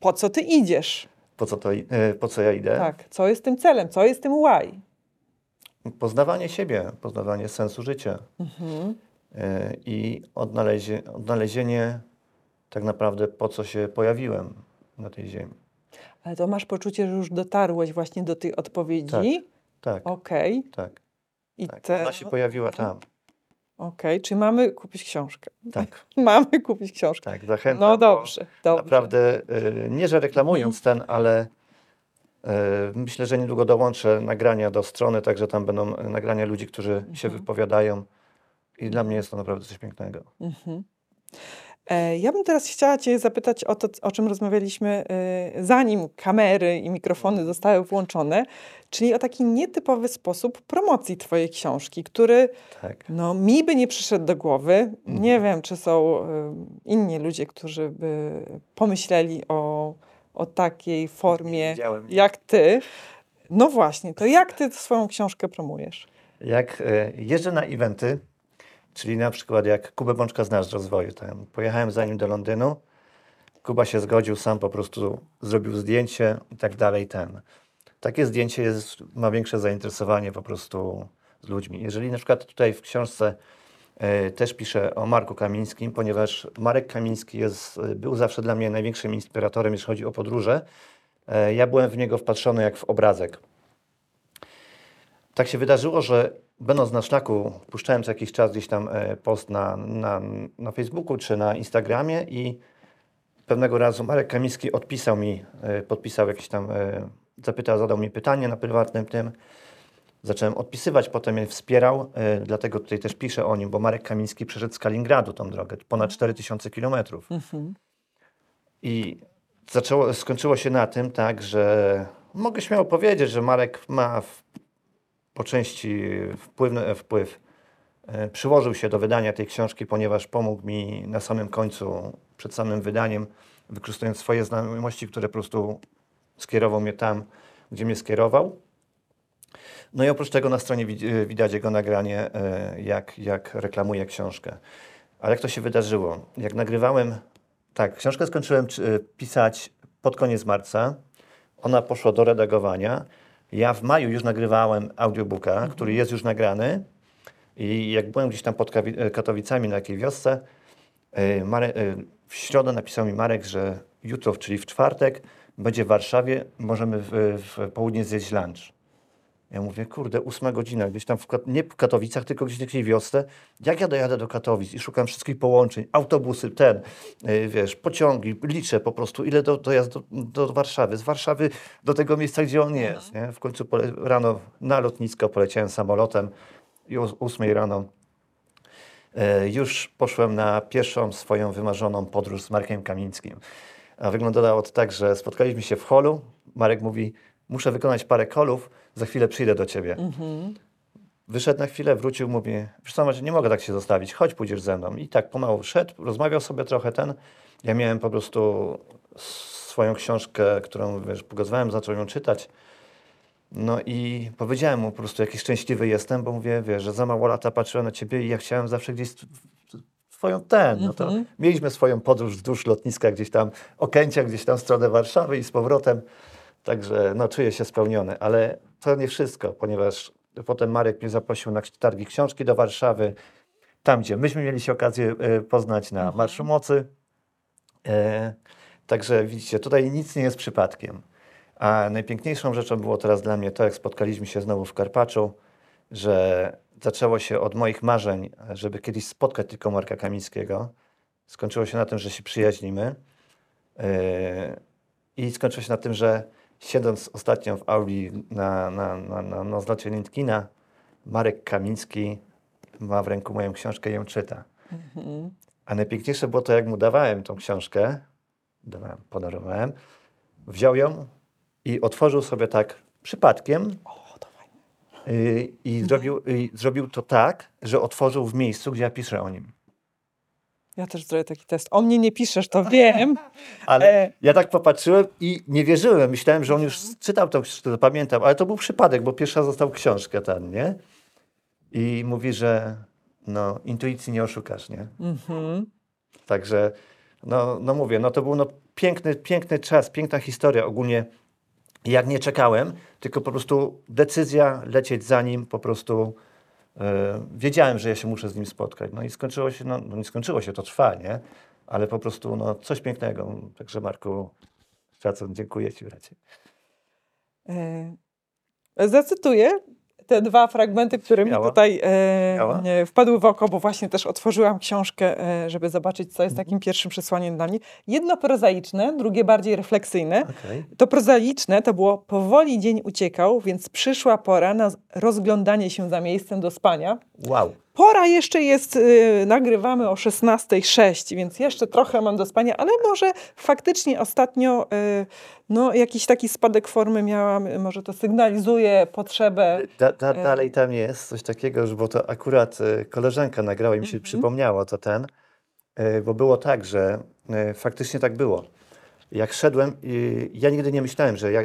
po co ty idziesz? Po co, to, e, po co ja idę? Tak, co jest tym celem, co jest tym why? Poznawanie siebie, poznawanie sensu życia Mhm. e, i odnalezie, odnalezienie tak naprawdę po co się pojawiłem na tej ziemi. Ale to masz poczucie, że już dotarłeś właśnie do tej odpowiedzi. Tak, Okej. tak, I tak. te... Ona się pojawiła tam. Okej, czy mamy kupić książkę? Tak, Mamy kupić książkę. tak, zachęcam. No dobrze, dobrze. Naprawdę, e, nie że reklamując ten, ale e, myślę, że niedługo dołączę nagrania do strony, także tam będą e, nagrania ludzi, którzy się Mhm. wypowiadają i dla mnie jest to naprawdę coś pięknego. Mhm. E, Ja bym teraz chciała Cię zapytać o to, o czym rozmawialiśmy, e, zanim kamery i mikrofony zostały włączone, czyli o taki nietypowy sposób promocji Twojej książki, który Tak. no, mi by nie przyszedł do głowy. Mhm. Nie wiem, czy są e, inni ludzie, którzy by pomyśleli o, o takiej formie jak Ty. No właśnie, to jak Ty swoją książkę promujesz? Jak jeżdżę na eventy, czyli na przykład jak Kubę Bączka znasz z rozwoju, tam pojechałem za nim do Londynu, Kuba się zgodził, sam po prostu zrobił zdjęcie i tak dalej, ten. Takie zdjęcie jest, ma większe zainteresowanie po prostu z ludźmi. Jeżeli na przykład tutaj w książce e, też piszę o Marku Kamińskim, ponieważ Marek Kamiński jest, e, był zawsze dla mnie największym inspiratorem, jeśli chodzi o podróże. E, ja byłem w niego wpatrzony jak w obrazek. Tak się wydarzyło, że będąc na szlaku, puszczałem co jakiś czas gdzieś tam e, post na, na, na Facebooku czy na Instagramie i pewnego razu Marek Kamiński odpisał mi, e, podpisał jakieś tam, e, zapytał, zadał mi pytanie na prywatnym tym. Zacząłem odpisywać, potem mnie wspierał, dlatego tutaj też piszę o nim, bo Marek Kamiński przeszedł z Kaliningradu tą drogę, ponad 4000 kilometrów. I zaczęło, skończyło się na tym, tak, że mogę śmiało powiedzieć, że Marek ma w, po części wpływ, wpływ. E, Przyłożył się do wydania tej książki, ponieważ pomógł mi na samym końcu, przed samym wydaniem, wykorzystując swoje znajomości, które po prostu skierował mnie tam, gdzie mnie skierował. No i oprócz tego na stronie wid- widać jego nagranie, e, jak, jak reklamuje książkę. Ale jak to się wydarzyło? Jak nagrywałem, tak, książkę skończyłem czy- pisać pod koniec marca. Ona poszła do redagowania. Ja w maju już nagrywałem audiobooka, który jest już nagrany. I jak byłem gdzieś tam pod e, Katowicami na jakiej wiosce, e, Mare, e, w środę napisał mi Marek, że jutro, czyli w czwartek, będzie w Warszawie, możemy w, w południe zjeść lunch. Ja mówię, kurde, ósma godzina, gdzieś tam, w, nie w Katowicach, tylko gdzieś w jakiejś wiosce. Jak ja dojadę do Katowic i szukam wszystkich połączeń, autobusy, ten, yy, wiesz, pociągi, liczę po prostu, ile do, dojazd do, do Warszawy, z Warszawy do tego miejsca, gdzie on jest. Nie? W końcu pole, rano na lotnisko poleciałem samolotem i o ósmej rano e, już poszłem na pierwszą swoją wymarzoną podróż z Markiem Kamińskim. A wyglądało to tak, że spotkaliśmy się w holu. Marek mówi, muszę wykonać parę kolów, za chwilę przyjdę do ciebie. Wyszedł na chwilę, wrócił, mówi, wiesz co, nie mogę tak się zostawić, chodź, pójdziesz ze mną. I tak pomału szedł, rozmawiał sobie trochę ten. Ja miałem po prostu swoją książkę, którą wiesz, pokazywałem, zaczął ją czytać. No i powiedziałem mu po prostu, jaki szczęśliwy jestem, bo mówię, wiesz, że za mało lata patrzyłem na ciebie i ja chciałem zawsze gdzieś twoją ten, no to Mhm. mieliśmy swoją podróż wzdłuż lotniska gdzieś tam, Okęcia, gdzieś tam w stronę Warszawy i z powrotem, także no czuję się spełniony, ale to nie wszystko, ponieważ potem Marek mnie zaprosił na targi książki do Warszawy, tam gdzie myśmy mieli się okazję e, poznać na Marszu Mocy, E, Także widzicie, tutaj nic nie jest przypadkiem. A najpiękniejszą rzeczą było teraz dla mnie to, jak spotkaliśmy się znowu w Karpaczu, że zaczęło się od moich marzeń, żeby kiedyś spotkać tylko Marka Kamińskiego. Skończyło się na tym, że się przyjaźnimy. E, I skończyło się na tym, że siedząc ostatnio w auli na, na, na, na, na zlocie Lindkina, Marek Kamiński ma w ręku moją książkę i ją czyta. Mhm. A najpiękniejsze było to, jak mu dawałem tą książkę, dawałem, podarowałem, wziął ją i otworzył sobie tak przypadkiem O, to fajnie. yy, i zrobił, i zrobił to tak, że otworzył w miejscu, gdzie ja piszę o nim. Ja też zrobię taki test. O mnie nie piszesz, to wiem. Ale E. ja tak popatrzyłem i nie wierzyłem. Myślałem, że on już czytał tą książkę, to pamiętam, ale to był przypadek, bo pierwsza został książkę tam, nie? I mówi, że no, intuicji nie oszukasz, nie? Mhm. Także, no, no mówię, no to był no piękny, piękny czas, piękna historia ogólnie. Jak nie czekałem, tylko po prostu decyzja lecieć za nim, po prostu wiedziałem, że ja się muszę z nim spotkać. No i skończyło się, no, no nie skończyło się, to trwa, nie? Ale po prostu no, coś pięknego. Także Marku, szacun, dziękuję Ci raczej. E, Zacytuję te dwa fragmenty, które mi tutaj e, e, wpadły w oko, bo właśnie też otworzyłam książkę, e, żeby zobaczyć, co jest takim pierwszym przesłaniem dla mnie. Jedno prozaiczne, drugie bardziej refleksyjne. Okej. To prozaiczne to było powoli dzień uciekał, więc przyszła pora na rozglądanie się za miejscem do spania. Wow. Pora jeszcze jest, y, nagrywamy o 16.06, więc jeszcze trochę mam do spania, ale może faktycznie ostatnio y, no, jakiś taki spadek formy miałam, y, może to sygnalizuje potrzebę. Da, da, dalej tam jest coś takiego, że bo to akurat koleżanka nagrała i mi się przypomniało to ten, bo było tak, że faktycznie tak było. Jak szedłem, ja nigdy nie myślałem, że ja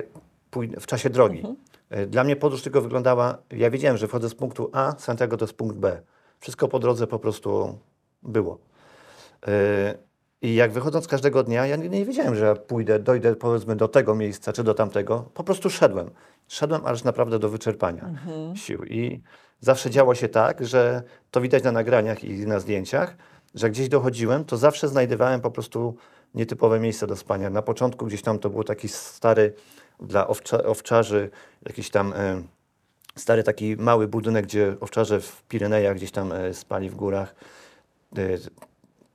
pójdę w czasie drogi. E, Dla mnie podróż tylko wyglądała, ja wiedziałem, że wchodzę z punktu A, Santiago to jest punkt B. Wszystko po drodze po prostu było. E, I jak wychodząc każdego dnia, ja nie wiedziałem, że pójdę, dojdę powiedzmy do tego miejsca czy do tamtego. Po prostu szedłem. Szedłem aż naprawdę do wyczerpania sił. I zawsze działo się tak, że to widać na nagraniach i na zdjęciach, że gdzieś dochodziłem, to zawsze znajdowałem po prostu nietypowe miejsce do spania. Na początku gdzieś tam to był taki stary dla owcza, owczarzy, jakiś tam e, stary taki mały budynek, gdzie owczarze w Pirenejach gdzieś tam e, spali w górach. E,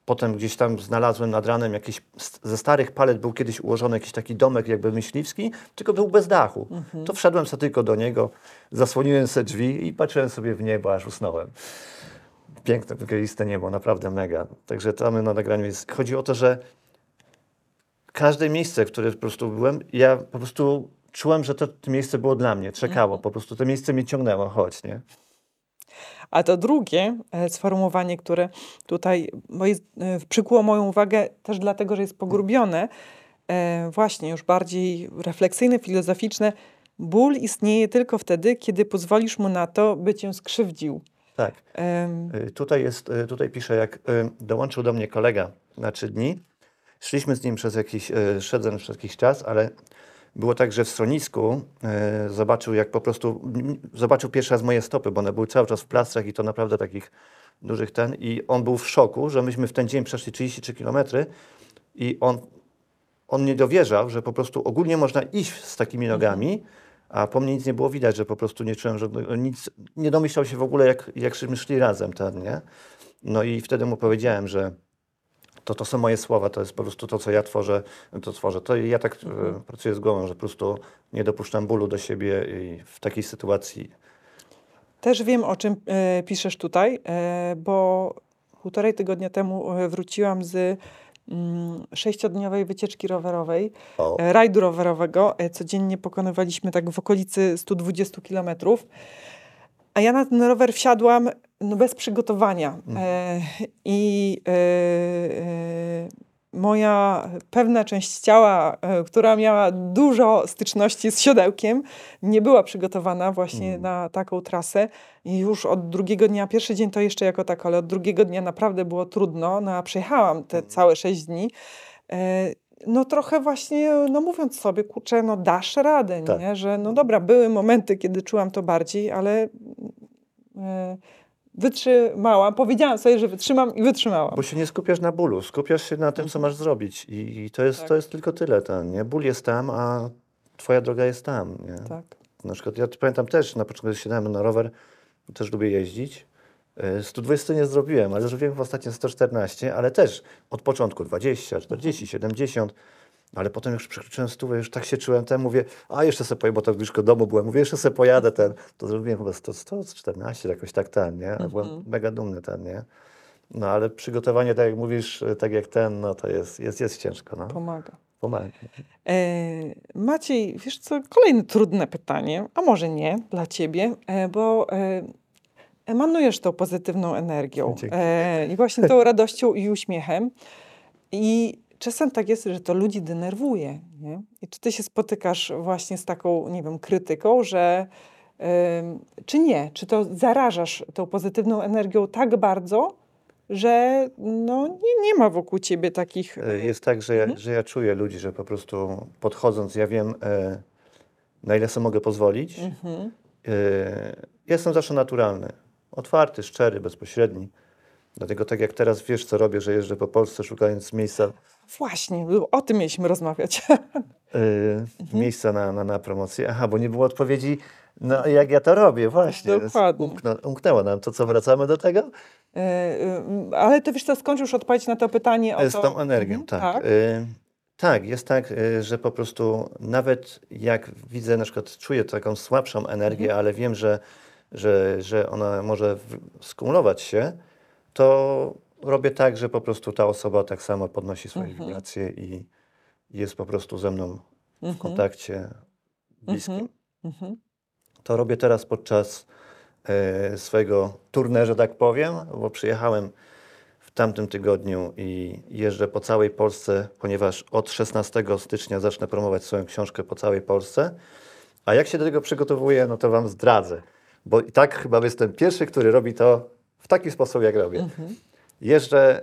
Potem gdzieś tam znalazłem nad ranem jakiś, ze starych palet był kiedyś ułożony jakiś taki domek jakby myśliwski, tylko był bez dachu. To wszedłem sobie tylko do niego, zasłoniłem sobie drzwi i patrzyłem sobie w niebo, aż usnąłem. Piękne, wyglądiste niebo, naprawdę mega. Także tam na nagraniu jest. Chodzi o to, że każde miejsce, w które po prostu byłem, ja po prostu czułem, że to, to miejsce było dla mnie, czekało, po prostu to miejsce mnie ciągnęło, chodź, nie? A to drugie e, sformułowanie, które tutaj moje, e, przykuło moją uwagę też dlatego, że jest pogrubione, e, właśnie już bardziej refleksyjne, filozoficzne. Ból istnieje tylko wtedy, kiedy pozwolisz mu na to, by cię skrzywdził. Tak. Y, Tutaj jest, tutaj pisze, jak dołączył do mnie kolega na trzy dni. Szliśmy z nim przez jakiś, szedłem przez jakiś czas, ale było tak, że w schronisku y, zobaczył, jak po prostu, zobaczył pierwszy raz moje stopy, bo one były cały czas w plastrach i to naprawdę takich dużych ten. I on był w szoku, że myśmy w ten dzień przeszli 33 kilometry i on, on nie dowierzał, że po prostu ogólnie można iść z takimi nogami, a po mnie nic nie było widać, że po prostu nie czułem żadnego, nic, nie domyślał się w ogóle, jak, jakśmy szli razem ten, nie? No i wtedy mu powiedziałem, że to, to są moje słowa, to jest po prostu to, co ja tworzę, to tworzę. To ja tak e, pracuję z głową, że po prostu nie dopuszczam bólu do siebie i w takiej sytuacji. Też wiem, o czym e, piszesz tutaj, e, bo półtorej tygodnia temu e, wróciłam z mm, sześciodniowej wycieczki rowerowej, O. e, rajdu rowerowego. Codziennie pokonywaliśmy tak w okolicy 120 kilometrów. A ja na ten rower wsiadłam no, bez przygotowania. E, I e, e, moja pewna część ciała, która miała dużo styczności z siodełkiem, nie była przygotowana właśnie Mm. na taką trasę. I już od drugiego dnia, pierwszy dzień to jeszcze jako tak, ale od drugiego dnia naprawdę było trudno. No a przejechałam te Mm. całe sześć dni. No trochę właśnie, no mówiąc sobie, kurczę, no dasz radę, Tak. nie? Że no dobra, były momenty, kiedy czułam to bardziej, ale wytrzymałam. Powiedziałam sobie, że wytrzymam i wytrzymałam. Bo się nie skupiasz na bólu, skupiasz się na tym, co masz zrobić. I, i to, jest, Tak. to jest tylko tyle. Ten, nie? Ból jest tam, a twoja droga jest tam. Nie? Tak. Na przykład ja pamiętam też, na początku siadałem na rower, też lubię jeździć. E, 120 nie zrobiłem, ale zrobiłem w ostatnio 114, ale też od początku 20, 40, 70. Ale potem już przekroczyłem stówę, już tak się czułem, ten mówię, a jeszcze sobie pojadę, bo tak blisko domu byłem, mówię, jeszcze sobie pojadę ten. To zrobiłem chyba 100, 114, jakoś tak ten, nie? Ale Byłem mega dumny ten, nie? No ale przygotowanie, tak jak mówisz, tak jak ten, no to jest, jest, jest ciężko, no. Pomaga. Pomaga. E, Maciej, wiesz co, kolejne trudne pytanie, a może nie dla ciebie, e, bo e, emanujesz tą pozytywną energią e, i właśnie tą radością i uśmiechem. I czasem tak jest, że to ludzi denerwuje. Nie? I czy ty się spotykasz właśnie z taką, nie wiem, krytyką, że em, czy nie? Czy to zarażasz tą pozytywną energią tak bardzo, że no, nie, nie ma wokół ciebie takich... E, Jest tak, że ja, Mhm. że ja czuję ludzi, że po prostu podchodząc, ja wiem, e, na ile sobie mogę pozwolić. Mhm. E, jestem zawsze naturalny, otwarty, szczery, bezpośredni. Dlatego tak jak teraz wiesz, co robię, że jeżdżę po Polsce szukając miejsca, Właśnie, o tym mieliśmy rozmawiać. e, miejsca na, na, na promocję. Aha, bo nie było odpowiedzi, no jak ja to robię, właśnie. Dokładnie. Umknę, umknęło nam to, co wracamy do tego? E, y, Ale ty wiesz co, skąd już odpowiedź na to pytanie o Z to? tą energią, Mhm, tak. Y, tak, jest tak, y, że po prostu nawet jak widzę, na przykład czuję taką słabszą energię, Mhm. ale wiem, że, że, że ona może skumulować się, to robię tak, że po prostu ta osoba tak samo podnosi swoje Mhm. wibracje i jest po prostu ze mną w Mhm. kontakcie bliskim. Mhm. Mhm. To robię teraz podczas e, swojego tournée, że tak powiem, bo przyjechałem w tamtym tygodniu i jeżdżę po całej Polsce, ponieważ od 16 stycznia zacznę promować swoją książkę po całej Polsce. A jak się do tego przygotowuję, no to Wam zdradzę. Bo i tak chyba jestem pierwszy, który robi to w taki sposób, jak robię. Mhm. Jeżdżę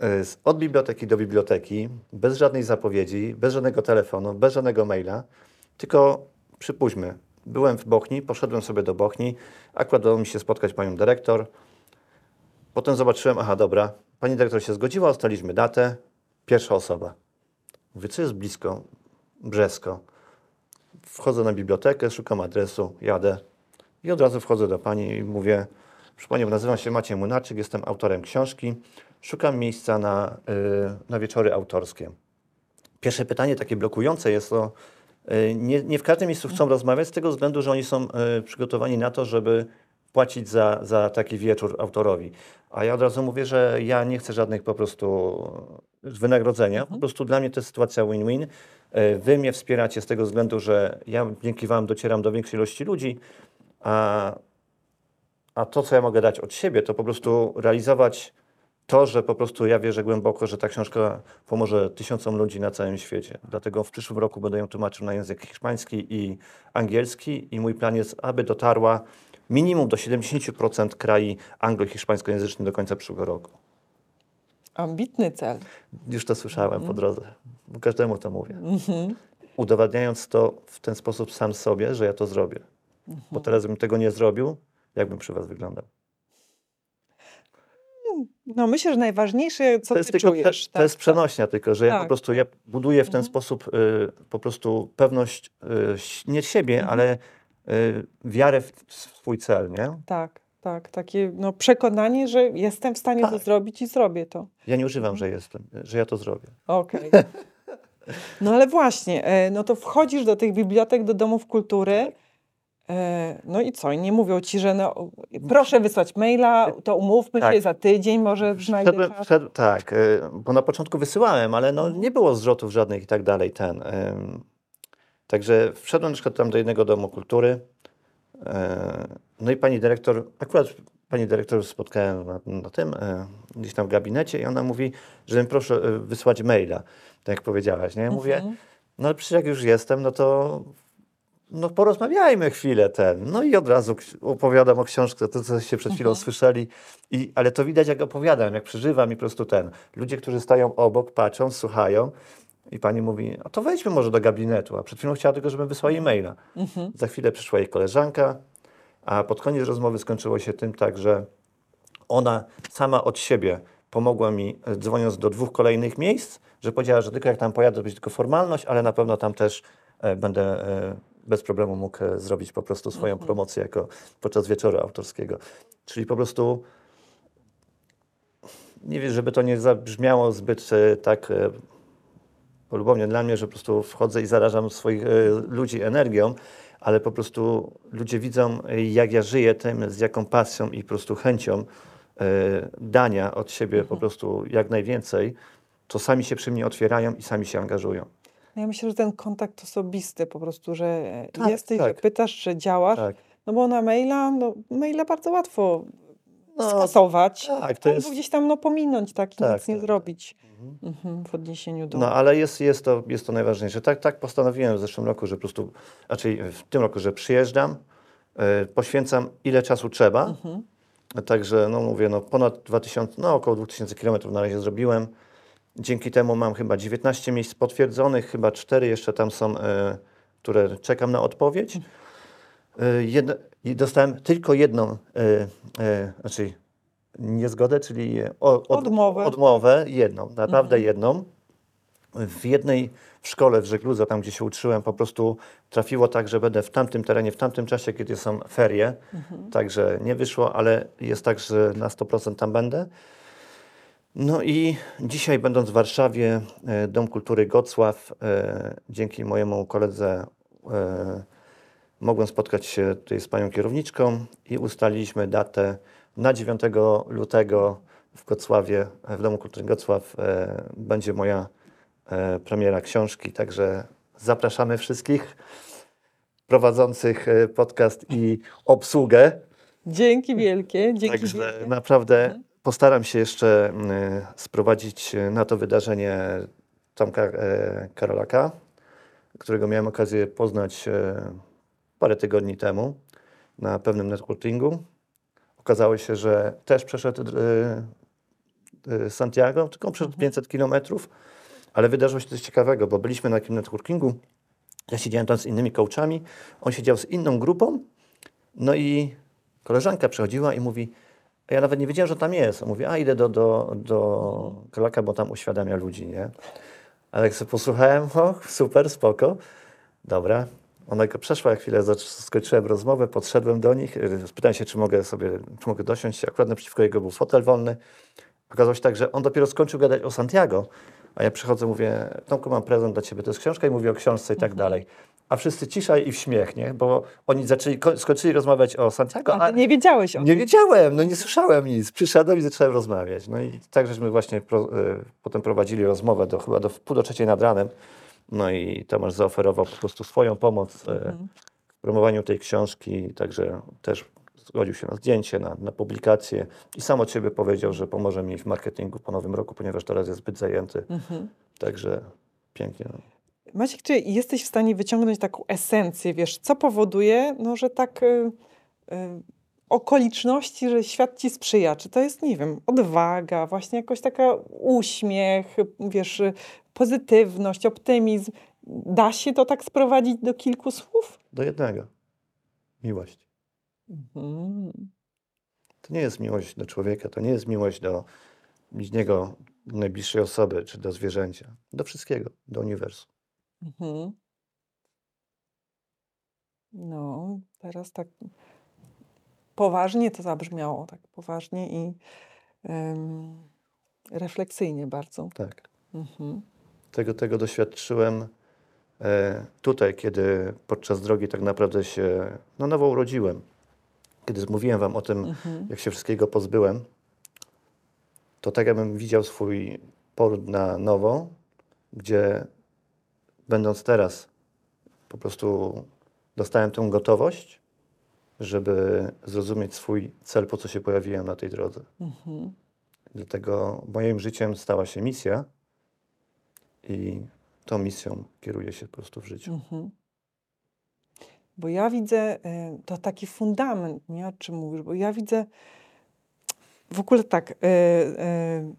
e, od biblioteki do biblioteki, bez żadnej zapowiedzi, bez żadnego telefonu, bez żadnego maila, tylko przypuśćmy, byłem w Bochni, poszedłem sobie do Bochni, akurat udało mi się spotkać panią dyrektor, potem zobaczyłem, aha, dobra, pani dyrektor się zgodziła, ustaliliśmy datę, pierwsza osoba. Mówię, co jest blisko? Brzesko. Wchodzę na bibliotekę, szukam adresu, jadę i od razu wchodzę do pani i mówię, panią, nazywam się Maciej Młynarczyk, jestem autorem książki, szukam miejsca na, y, na wieczory autorskie. Pierwsze pytanie takie blokujące jest to, y, nie, nie w każdym miejscu chcą rozmawiać z tego względu, że oni są y, przygotowani na to, żeby płacić za, za taki wieczór autorowi. A ja od razu mówię, że ja nie chcę żadnych po prostu wynagrodzenia. Po prostu dla mnie to jest sytuacja win-win. Wy mnie wspieracie z tego względu, że ja dzięki Wam docieram do większej ilości ludzi, a, a to, co ja mogę dać od siebie, to po prostu realizować to, że po prostu ja wierzę głęboko, że ta książka pomoże tysiącom ludzi na całym świecie. Dlatego w przyszłym roku będę ją tłumaczył na język hiszpański i angielski i mój plan jest, aby dotarła minimum do 70% krajów anglo- i hiszpańskojęzycznych do końca przyszłego roku. Ambitny cel. Już to słyszałem po drodze. Każdemu to mówię. Mhm. Udowadniając to w ten sposób sam sobie, że ja to zrobię. Bo teraz bym tego nie zrobił, jakbym przy was wyglądał. No myślę, że najważniejsze, co to ty jest tylko czujesz. prze, to jest przenośnia tylko, że ja Tak, po prostu ja buduję w ten Mhm. sposób y, po prostu pewność y, nie siebie, Mhm. ale y, wiarę w, w swój cel, nie? Tak, tak. Takie no, przekonanie, że jestem w stanie to Tak. zrobić i zrobię to. Ja nie używam, Mhm. że jestem, że ja to zrobię. Okej. No ale właśnie, e, no to wchodzisz do tych bibliotek, do domów kultury. E, No i co? I nie mówią ci, że no, proszę wysłać maila, to umówmy Tak. się za tydzień, może znajdę Wszedłem, czas. wszedł, tak, y, bo na początku wysyłałem, ale no, nie było zrzutów żadnych i tak dalej. Ten, ym, także wszedłem na przykład tam do jednego domu kultury. y, no i pani dyrektor, akurat pani dyrektor spotkałem na, na tym, e, gdzieś tam w gabinecie i ona mówi, że proszę e, wysłać maila, tak jak powiedziałaś, nie? Ja mówię, Mhm. no ale przecież jak już jestem, no to no porozmawiajmy chwilę ten. No i od razu opowiadam o książce, to coście przed chwilą słyszeli, I, ale to widać jak opowiadam, jak przeżywam i po prostu ten. Ludzie, którzy stają obok, patrzą, słuchają i pani mówi, a to wejdźmy może do gabinetu, a przed chwilą chciała tylko, żebym wysłał jej maila. Za chwilę przyszła jej koleżanka, a pod koniec rozmowy skończyło się tym tak, że ona sama od siebie pomogła mi, e, dzwoniąc do dwóch kolejnych miejsc, że powiedziała, że tylko jak tam pojadę, to będzie tylko formalność, ale na pewno tam też e, będę e, bez problemu mógł e, zrobić po prostu swoją promocję jako podczas wieczoru autorskiego. Czyli po prostu nie wiem, żeby to nie zabrzmiało zbyt e, tak e, polubownie dla mnie, że po prostu wchodzę i zarażam swoich ludzi energią, ale po prostu ludzie widzą, jak ja żyję tym, z jaką pasją i po prostu chęcią dania od siebie po prostu jak najwięcej, to sami się przy mnie otwierają i sami się angażują. No Ja myślę, że ten kontakt osobisty po prostu, że e, Tak, jesteś, tak. że pytasz, że działasz, Tak. no bo na maila, no maila bardzo łatwo No, skasować, tak, to jest- gdzieś tam no pominąć, tak, i Tak, nic nie tak, tak. zrobić mhm, w odniesieniu do... No, ale jest, jest, to, jest to najważniejsze. Tak, tak postanowiłem w zeszłym roku, że po prostu, raczej w tym roku, że przyjeżdżam, e, poświęcam ile czasu trzeba. Mhm. Także, no mówię, no ponad 2000, no około 2000 km na razie zrobiłem. Dzięki temu mam chyba 19 miejsc potwierdzonych, chyba 4 jeszcze tam są, e, które czekam na odpowiedź. E, jedno, dostałem tylko jedną, e, znaczy niezgodę, czyli od, Odmowę. odmowę, jedną, naprawdę jedną. W jednej w szkole w Żegludze, tam gdzie się uczyłem, po prostu trafiło tak, że będę w tamtym terenie, w tamtym czasie, kiedy są ferie. Także nie wyszło, ale jest tak, że na 100% tam będę. No i dzisiaj będąc w Warszawie, e, Dom Kultury Gocław, e, dzięki mojemu koledze e, mogłem spotkać się tutaj z panią kierowniczką i ustaliliśmy datę na 9 lutego w Gocławie, w Domu Kultury Gocław będzie moja premiera książki, także zapraszamy wszystkich prowadzących podcast i obsługę. Dzięki wielkie, dzięki Także wielkie. naprawdę postaram się jeszcze y, sprowadzić y, na to wydarzenie Tomka e, Karolaka, którego miałem okazję poznać e, parę tygodni temu na pewnym networkingu. Okazało się, że też przeszedł y, Santiago, tylko przeszedł 500 kilometrów, ale wydarzyło się coś ciekawego, bo byliśmy na takim networkingu, ja siedziałem tam z innymi coachami, on siedział z inną grupą, no i koleżanka przychodziła i mówi, ja nawet nie wiedziałem, że tam jest. On mówi, a idę do, do, do Królaka, bo tam uświadamia ludzi, nie? Ale jak sobie posłuchałem, o, super, spoko, dobra. Ona przeszła chwilę, skończyłem rozmowę, podszedłem do nich, y, spytałem się, czy mogę sobie, czy mogę dosiąść. Akurat naprzeciwko jego był fotel wolny. Okazało się tak, że on dopiero skończył gadać o Santiago, a ja przychodzę, mówię, Tomku, mam prezent dla ciebie, to jest książka i mówię o książce i tak dalej. A wszyscy cisza i w śmiech, nie? Bo oni zaczęli, ko- skończyli rozmawiać o Santiago, A ty nie wiedziałeś o nie wiedziałem, no nie słyszałem nic. Przyszedłem i zacząłem rozmawiać. No i tak żeśmy właśnie pro, y, potem prowadzili rozmowę do, chyba do pół do trzeciej nad ranem. No i Tomasz zaoferował po prostu swoją pomoc y, w promowaniu tej książki, także też zgodził się na zdjęcie, na, na publikację i sam od siebie powiedział, że pomoże mi w marketingu po nowym roku, ponieważ teraz jest zbyt zajęty. Także pięknie. No. Maciek, czy jesteś w stanie wyciągnąć taką esencję, wiesz, co powoduje, no, że tak y, y, okoliczności, że świat ci sprzyja? Czy to jest, nie wiem, odwaga, właśnie jakoś taka uśmiech, wiesz, pozytywność, optymizm? Da się to tak sprowadzić do kilku słów? Do jednego. Miłość. Mhm. To nie jest miłość do człowieka, to nie jest miłość do bliźniego, najbliższej osoby, czy do zwierzęcia. Do wszystkiego, do uniwersum. Mhm. No, teraz tak poważnie to zabrzmiało, tak poważnie i em, refleksyjnie bardzo. Tak. Mhm. Tego, tego doświadczyłem e, tutaj, kiedy podczas drogi tak naprawdę się no, nowo urodziłem. Kiedy mówiłem wam o tym, Mhm. jak się wszystkiego pozbyłem, to tak jakbym widział swój poród na nowo, gdzie będąc teraz, po prostu dostałem tę gotowość żeby zrozumieć swój cel, po co się pojawiłem na tej drodze. Mhm. Dlatego moim życiem stała się misja i tą misją kieruję się po prostu w życiu. Mhm. Bo ja widzę, y, to taki fundament, nie o czym mówisz, bo ja widzę w ogóle tak, y, y,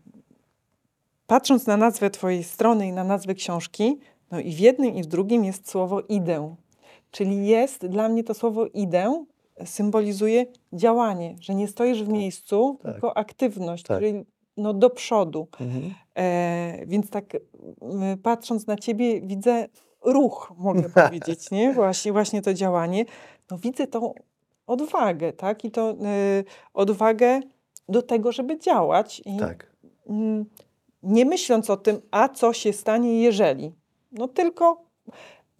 patrząc na nazwę Twojej strony i na nazwę książki, no i w jednym i w drugim jest słowo idę. Czyli jest, dla mnie to słowo idę symbolizuje działanie, że nie stoisz w miejscu, tak. tylko aktywność, Tak. czyli no do przodu. Mhm. E, więc tak patrząc na ciebie widzę ruch, mogę powiedzieć, nie? Właśnie, właśnie to działanie. No widzę tą odwagę, tak? I to y, odwagę do tego, żeby działać i Tak, mm, nie myśląc o tym, a co się stanie, jeżeli. No tylko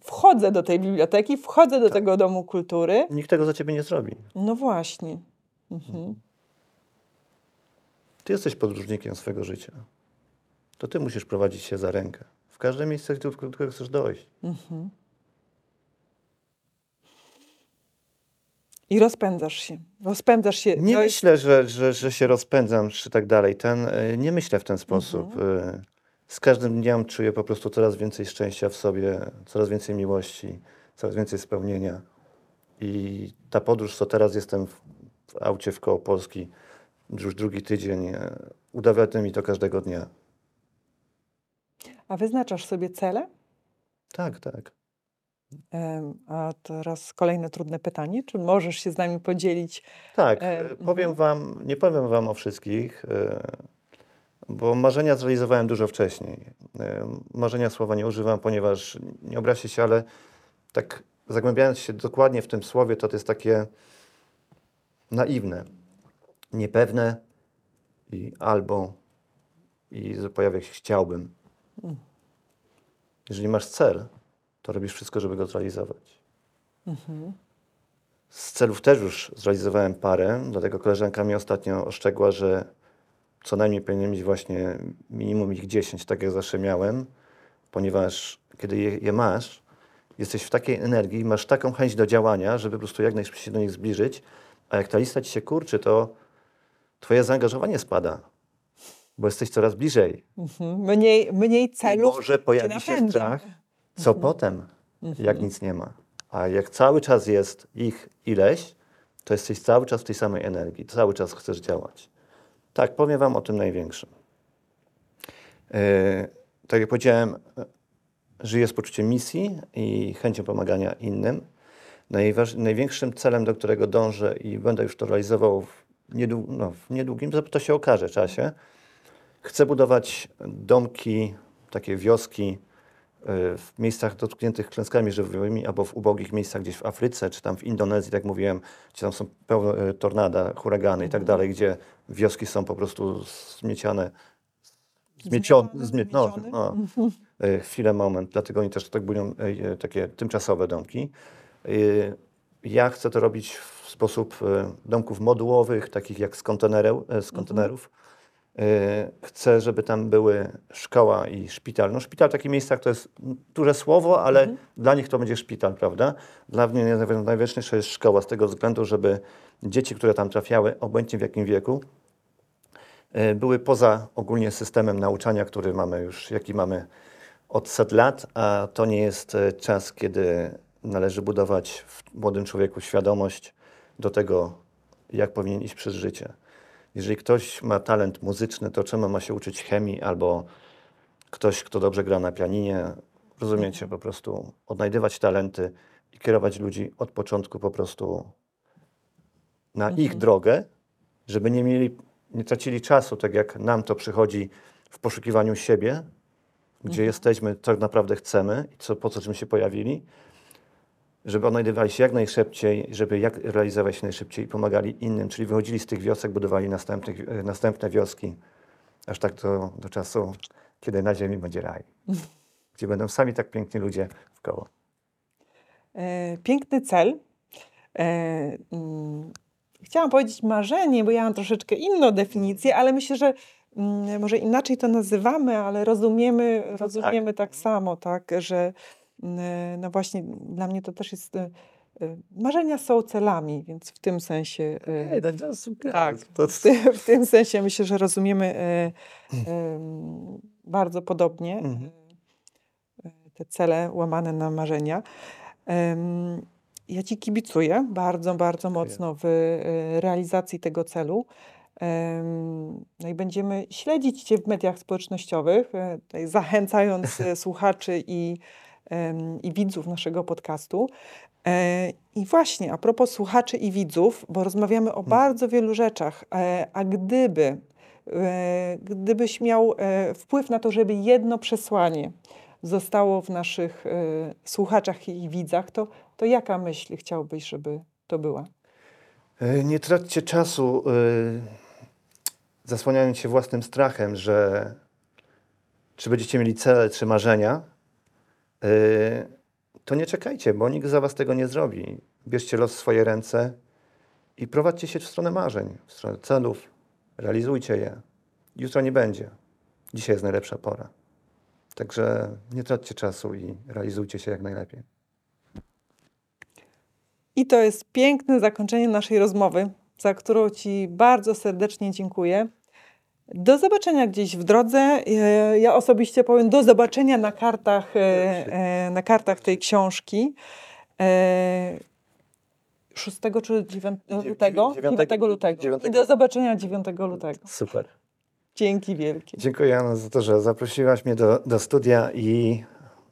wchodzę do tej biblioteki, wchodzę do Tak. tego domu kultury. nikt tego za ciebie nie zrobi. No właśnie. Mhm. Ty jesteś podróżnikiem swego życia. To ty musisz prowadzić się za rękę. W każde miejsce, do którego chcesz dojść. Mhm. I rozpędzasz się. Rozpędzasz się. Nie To jest- myślę, że, że, że się rozpędzam, czy tak dalej. Ten, y, nie myślę w ten sposób. Y, Z każdym dniem czuję po prostu coraz więcej szczęścia w sobie, coraz więcej miłości, coraz więcej spełnienia. I ta podróż, co teraz jestem w, w aucie w koło Polski, już drugi tydzień, y, udowadnia mi to każdego dnia. A wyznaczasz sobie cele? Tak, tak. A teraz kolejne trudne pytanie. Czy możesz się z nami podzielić? Tak, E, e, powiem wam, nie powiem wam o wszystkich, e, bo marzenia zrealizowałem dużo wcześniej. E, Marzenia słowa nie używam, ponieważ nie obraźcie się, ale tak zagłębiając się dokładnie w tym słowie, to to jest takie naiwne, niepewne i albo i pojawia się chciałbym. Jeżeli masz cel, to robisz wszystko, żeby go zrealizować. Z celów też już zrealizowałem parę, dlatego koleżanka mi ostatnio ostrzegła, że co najmniej powinienem mieć właśnie minimum ich 10, tak jak zawsze miałem, ponieważ kiedy je, je masz, jesteś w takiej energii, masz taką chęć do działania, żeby po prostu jak najszybciej się do nich zbliżyć, a jak ta lista ci się kurczy, to twoje zaangażowanie spada, bo jesteś coraz bliżej. Mhm. Mniej, mniej I celów. może pojawi się strach, co potem, jak nic nie ma. A jak cały czas jest ich ileś, to jesteś cały czas w tej samej energii, cały czas chcesz działać. Tak, powiem Wam o tym największym. E, tak jak powiedziałem, e, żyję z poczuciem misji i chęcią pomagania innym. Najważ, największym celem, do którego dążę i będę już to realizował w, niedłu, no, w niedługim, to- to się okaże czasie, chcę budować domki, takie wioski y, w miejscach dotkniętych klęskami żywiołowymi albo w ubogich miejscach gdzieś w Afryce, czy tam w Indonezji, tak mówiłem, gdzie tam są pełne y, tornada, huragany i tak dalej, gdzie wioski są po prostu zmieciane, zmiecione, Zmiecione, zmie, no, no, y, chwilę, moment, dlatego oni też tak budują takie tymczasowe domki. Ja chcę to robić w sposób domków modułowych, takich jak z, kontenereł, y, z kontenerów. Y, Chcę, żeby tam były szkoła i szpital. No szpital w takich miejscach to jest duże słowo, ale dla nich to będzie szpital, prawda? Dla mnie naj- najważniejsza jest szkoła z tego względu, żeby dzieci, które tam trafiały, obojętnie w jakim wieku, y, były poza ogólnie systemem nauczania, który mamy już, jaki mamy od set lat, a to nie jest e, czas, kiedy należy budować w młodym człowieku świadomość do tego, jak powinien iść przez życie. Jeżeli ktoś ma talent muzyczny, to czemu ma się uczyć chemii, albo ktoś, kto dobrze gra na pianinie, rozumiecie, po prostu odnajdywać talenty i kierować ludzi od początku po prostu na ich drogę, żeby nie mieli, nie tracili czasu, tak jak nam to przychodzi w poszukiwaniu siebie, gdzie jesteśmy, co naprawdę chcemy i co, po co czym się pojawili, żeby odnajdywali się jak najszybciej, żeby jak realizować się najszybciej i pomagali innym, czyli wychodzili z tych wiosek, budowali następnych, e, następne wioski, aż tak do, do czasu, kiedy na ziemi będzie raj, gdzie będą sami tak piękni ludzie w koło. E, piękny cel. E, mm, chciałam powiedzieć marzenie, bo ja mam troszeczkę inną definicję, ale myślę, że mm, może inaczej to nazywamy, ale rozumiemy, rozumiemy tak. samo, tak, że no właśnie dla mnie to też jest e, y, marzenia są celami, więc w tym sensie. y, Ej, to super. tak. To, w, tym, w tym sensie myślę, że rozumiemy y, ym, bardzo podobnie Mhm. y, y, te cele łamane na marzenia. Ja Ci kibicuję bardzo, bardzo mocno w y, realizacji tego celu. No i będziemy śledzić Cię w mediach społecznościowych, y, zachęcając y, słuchaczy i, i widzów naszego podcastu. E, I właśnie, a propos słuchaczy i widzów, bo rozmawiamy o bardzo wielu rzeczach, e, a gdyby, e, gdybyś miał wpływ na to, żeby jedno przesłanie zostało w naszych słuchaczach i widzach, to, to jaka myśl chciałbyś, żeby to była? Nie traćcie czasu zasłaniając się własnym strachem, że czy będziecie mieli cele, czy marzenia. Y, to nie czekajcie, bo nikt za was tego nie zrobi. Bierzcie los w swoje ręce i prowadźcie się w stronę marzeń, w stronę celów. Realizujcie je. Jutro nie będzie. Dzisiaj jest najlepsza pora. Także nie traćcie czasu i realizujcie się jak najlepiej. I to jest piękne zakończenie naszej rozmowy, za którą Ci bardzo serdecznie dziękuję. Do zobaczenia gdzieś w drodze. E, Ja osobiście powiem do zobaczenia na kartach, e, e, na kartach tej książki. E, 6 czy 9 lutego? 9 lutego. I do zobaczenia 9 lutego. Super. Dzięki wielkie. Dziękuję Jano za to, że zaprosiłaś mnie do, do studia i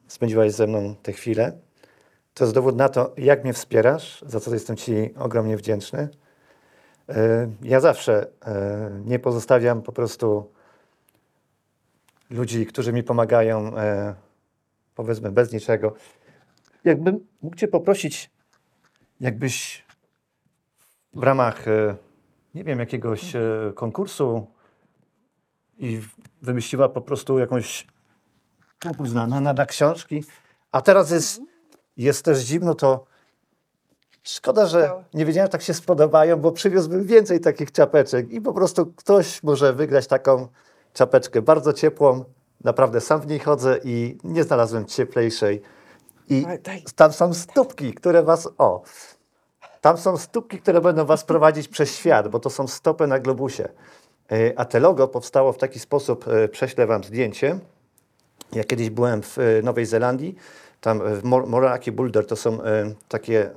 spędziłaś ze mną tę chwilę. To jest dowód na to, jak mnie wspierasz, za co jestem Ci ogromnie wdzięczny. E, Ja zawsze e, nie pozostawiam po prostu ludzi, którzy mi pomagają, e, powiedzmy, bez niczego. Jakbym mógł Cię poprosić, jakbyś w ramach, nie wiem, jakiegoś konkursu i wymyśliła po prostu jakąś na, na książki. A teraz jest, jest też zimno, to szkoda, że nie wiedziałem, że tak się spodobają, bo przywiózłbym więcej takich czapeczek i po prostu ktoś może wygrać taką czapeczkę bardzo ciepłą. Naprawdę sam w niej chodzę i nie znalazłem cieplejszej. I tam są stópki, które was. O! Tam są stópki, które będą was prowadzić przez świat, bo to są stopy na globusie. E, A te logo powstało w taki sposób, e, prześlę wam zdjęcie. Ja kiedyś byłem w e, Nowej Zelandii, tam w Mor- Moraki Boulder to są takie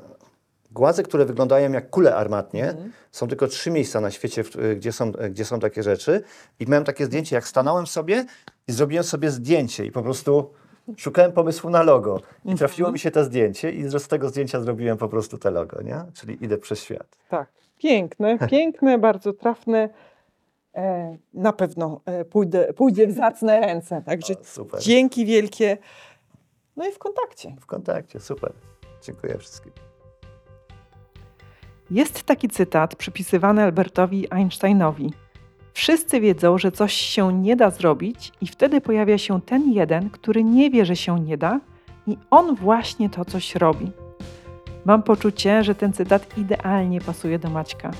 głazy, które wyglądają jak kule armatnie. Są tylko trzy miejsca na świecie, e, gdzie są, e, gdzie są takie rzeczy. I miałem takie zdjęcie, jak stanąłem sobie i zrobiłem sobie zdjęcie i po prostu szukałem pomysłu na logo. I trafiło mi się to zdjęcie i z tego zdjęcia zrobiłem po prostu te logo, nie? Czyli idę przez świat. Tak, piękne, piękne, bardzo trafne. E, na pewno e, pójdę, pójdzie w zacne ręce. Także O, super. dzięki wielkie. No i w kontakcie. W kontakcie, super. Dziękuję wszystkim. Jest taki cytat przypisywany Albertowi Einsteinowi. Wszyscy wiedzą, że coś się nie da zrobić, i wtedy pojawia się ten jeden, który nie wie, że się nie da, i on właśnie to coś robi. Mam poczucie, że ten cytat idealnie pasuje do Maćka.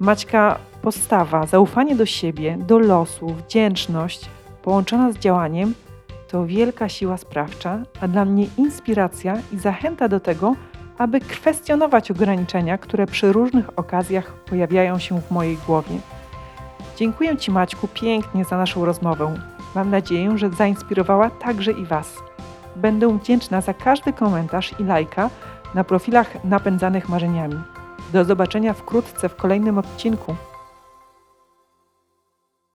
Maćka postawa, zaufanie do siebie, do losu, wdzięczność, połączona z działaniem, to wielka siła sprawcza, a dla mnie inspiracja i zachęta do tego, aby kwestionować ograniczenia, które przy różnych okazjach pojawiają się w mojej głowie. Dziękuję Ci, Maćku, pięknie za naszą rozmowę. Mam nadzieję, że zainspirowała także i Was. Będę wdzięczna za każdy komentarz i lajka na profilach napędzanych marzeniami. Do zobaczenia wkrótce w kolejnym odcinku.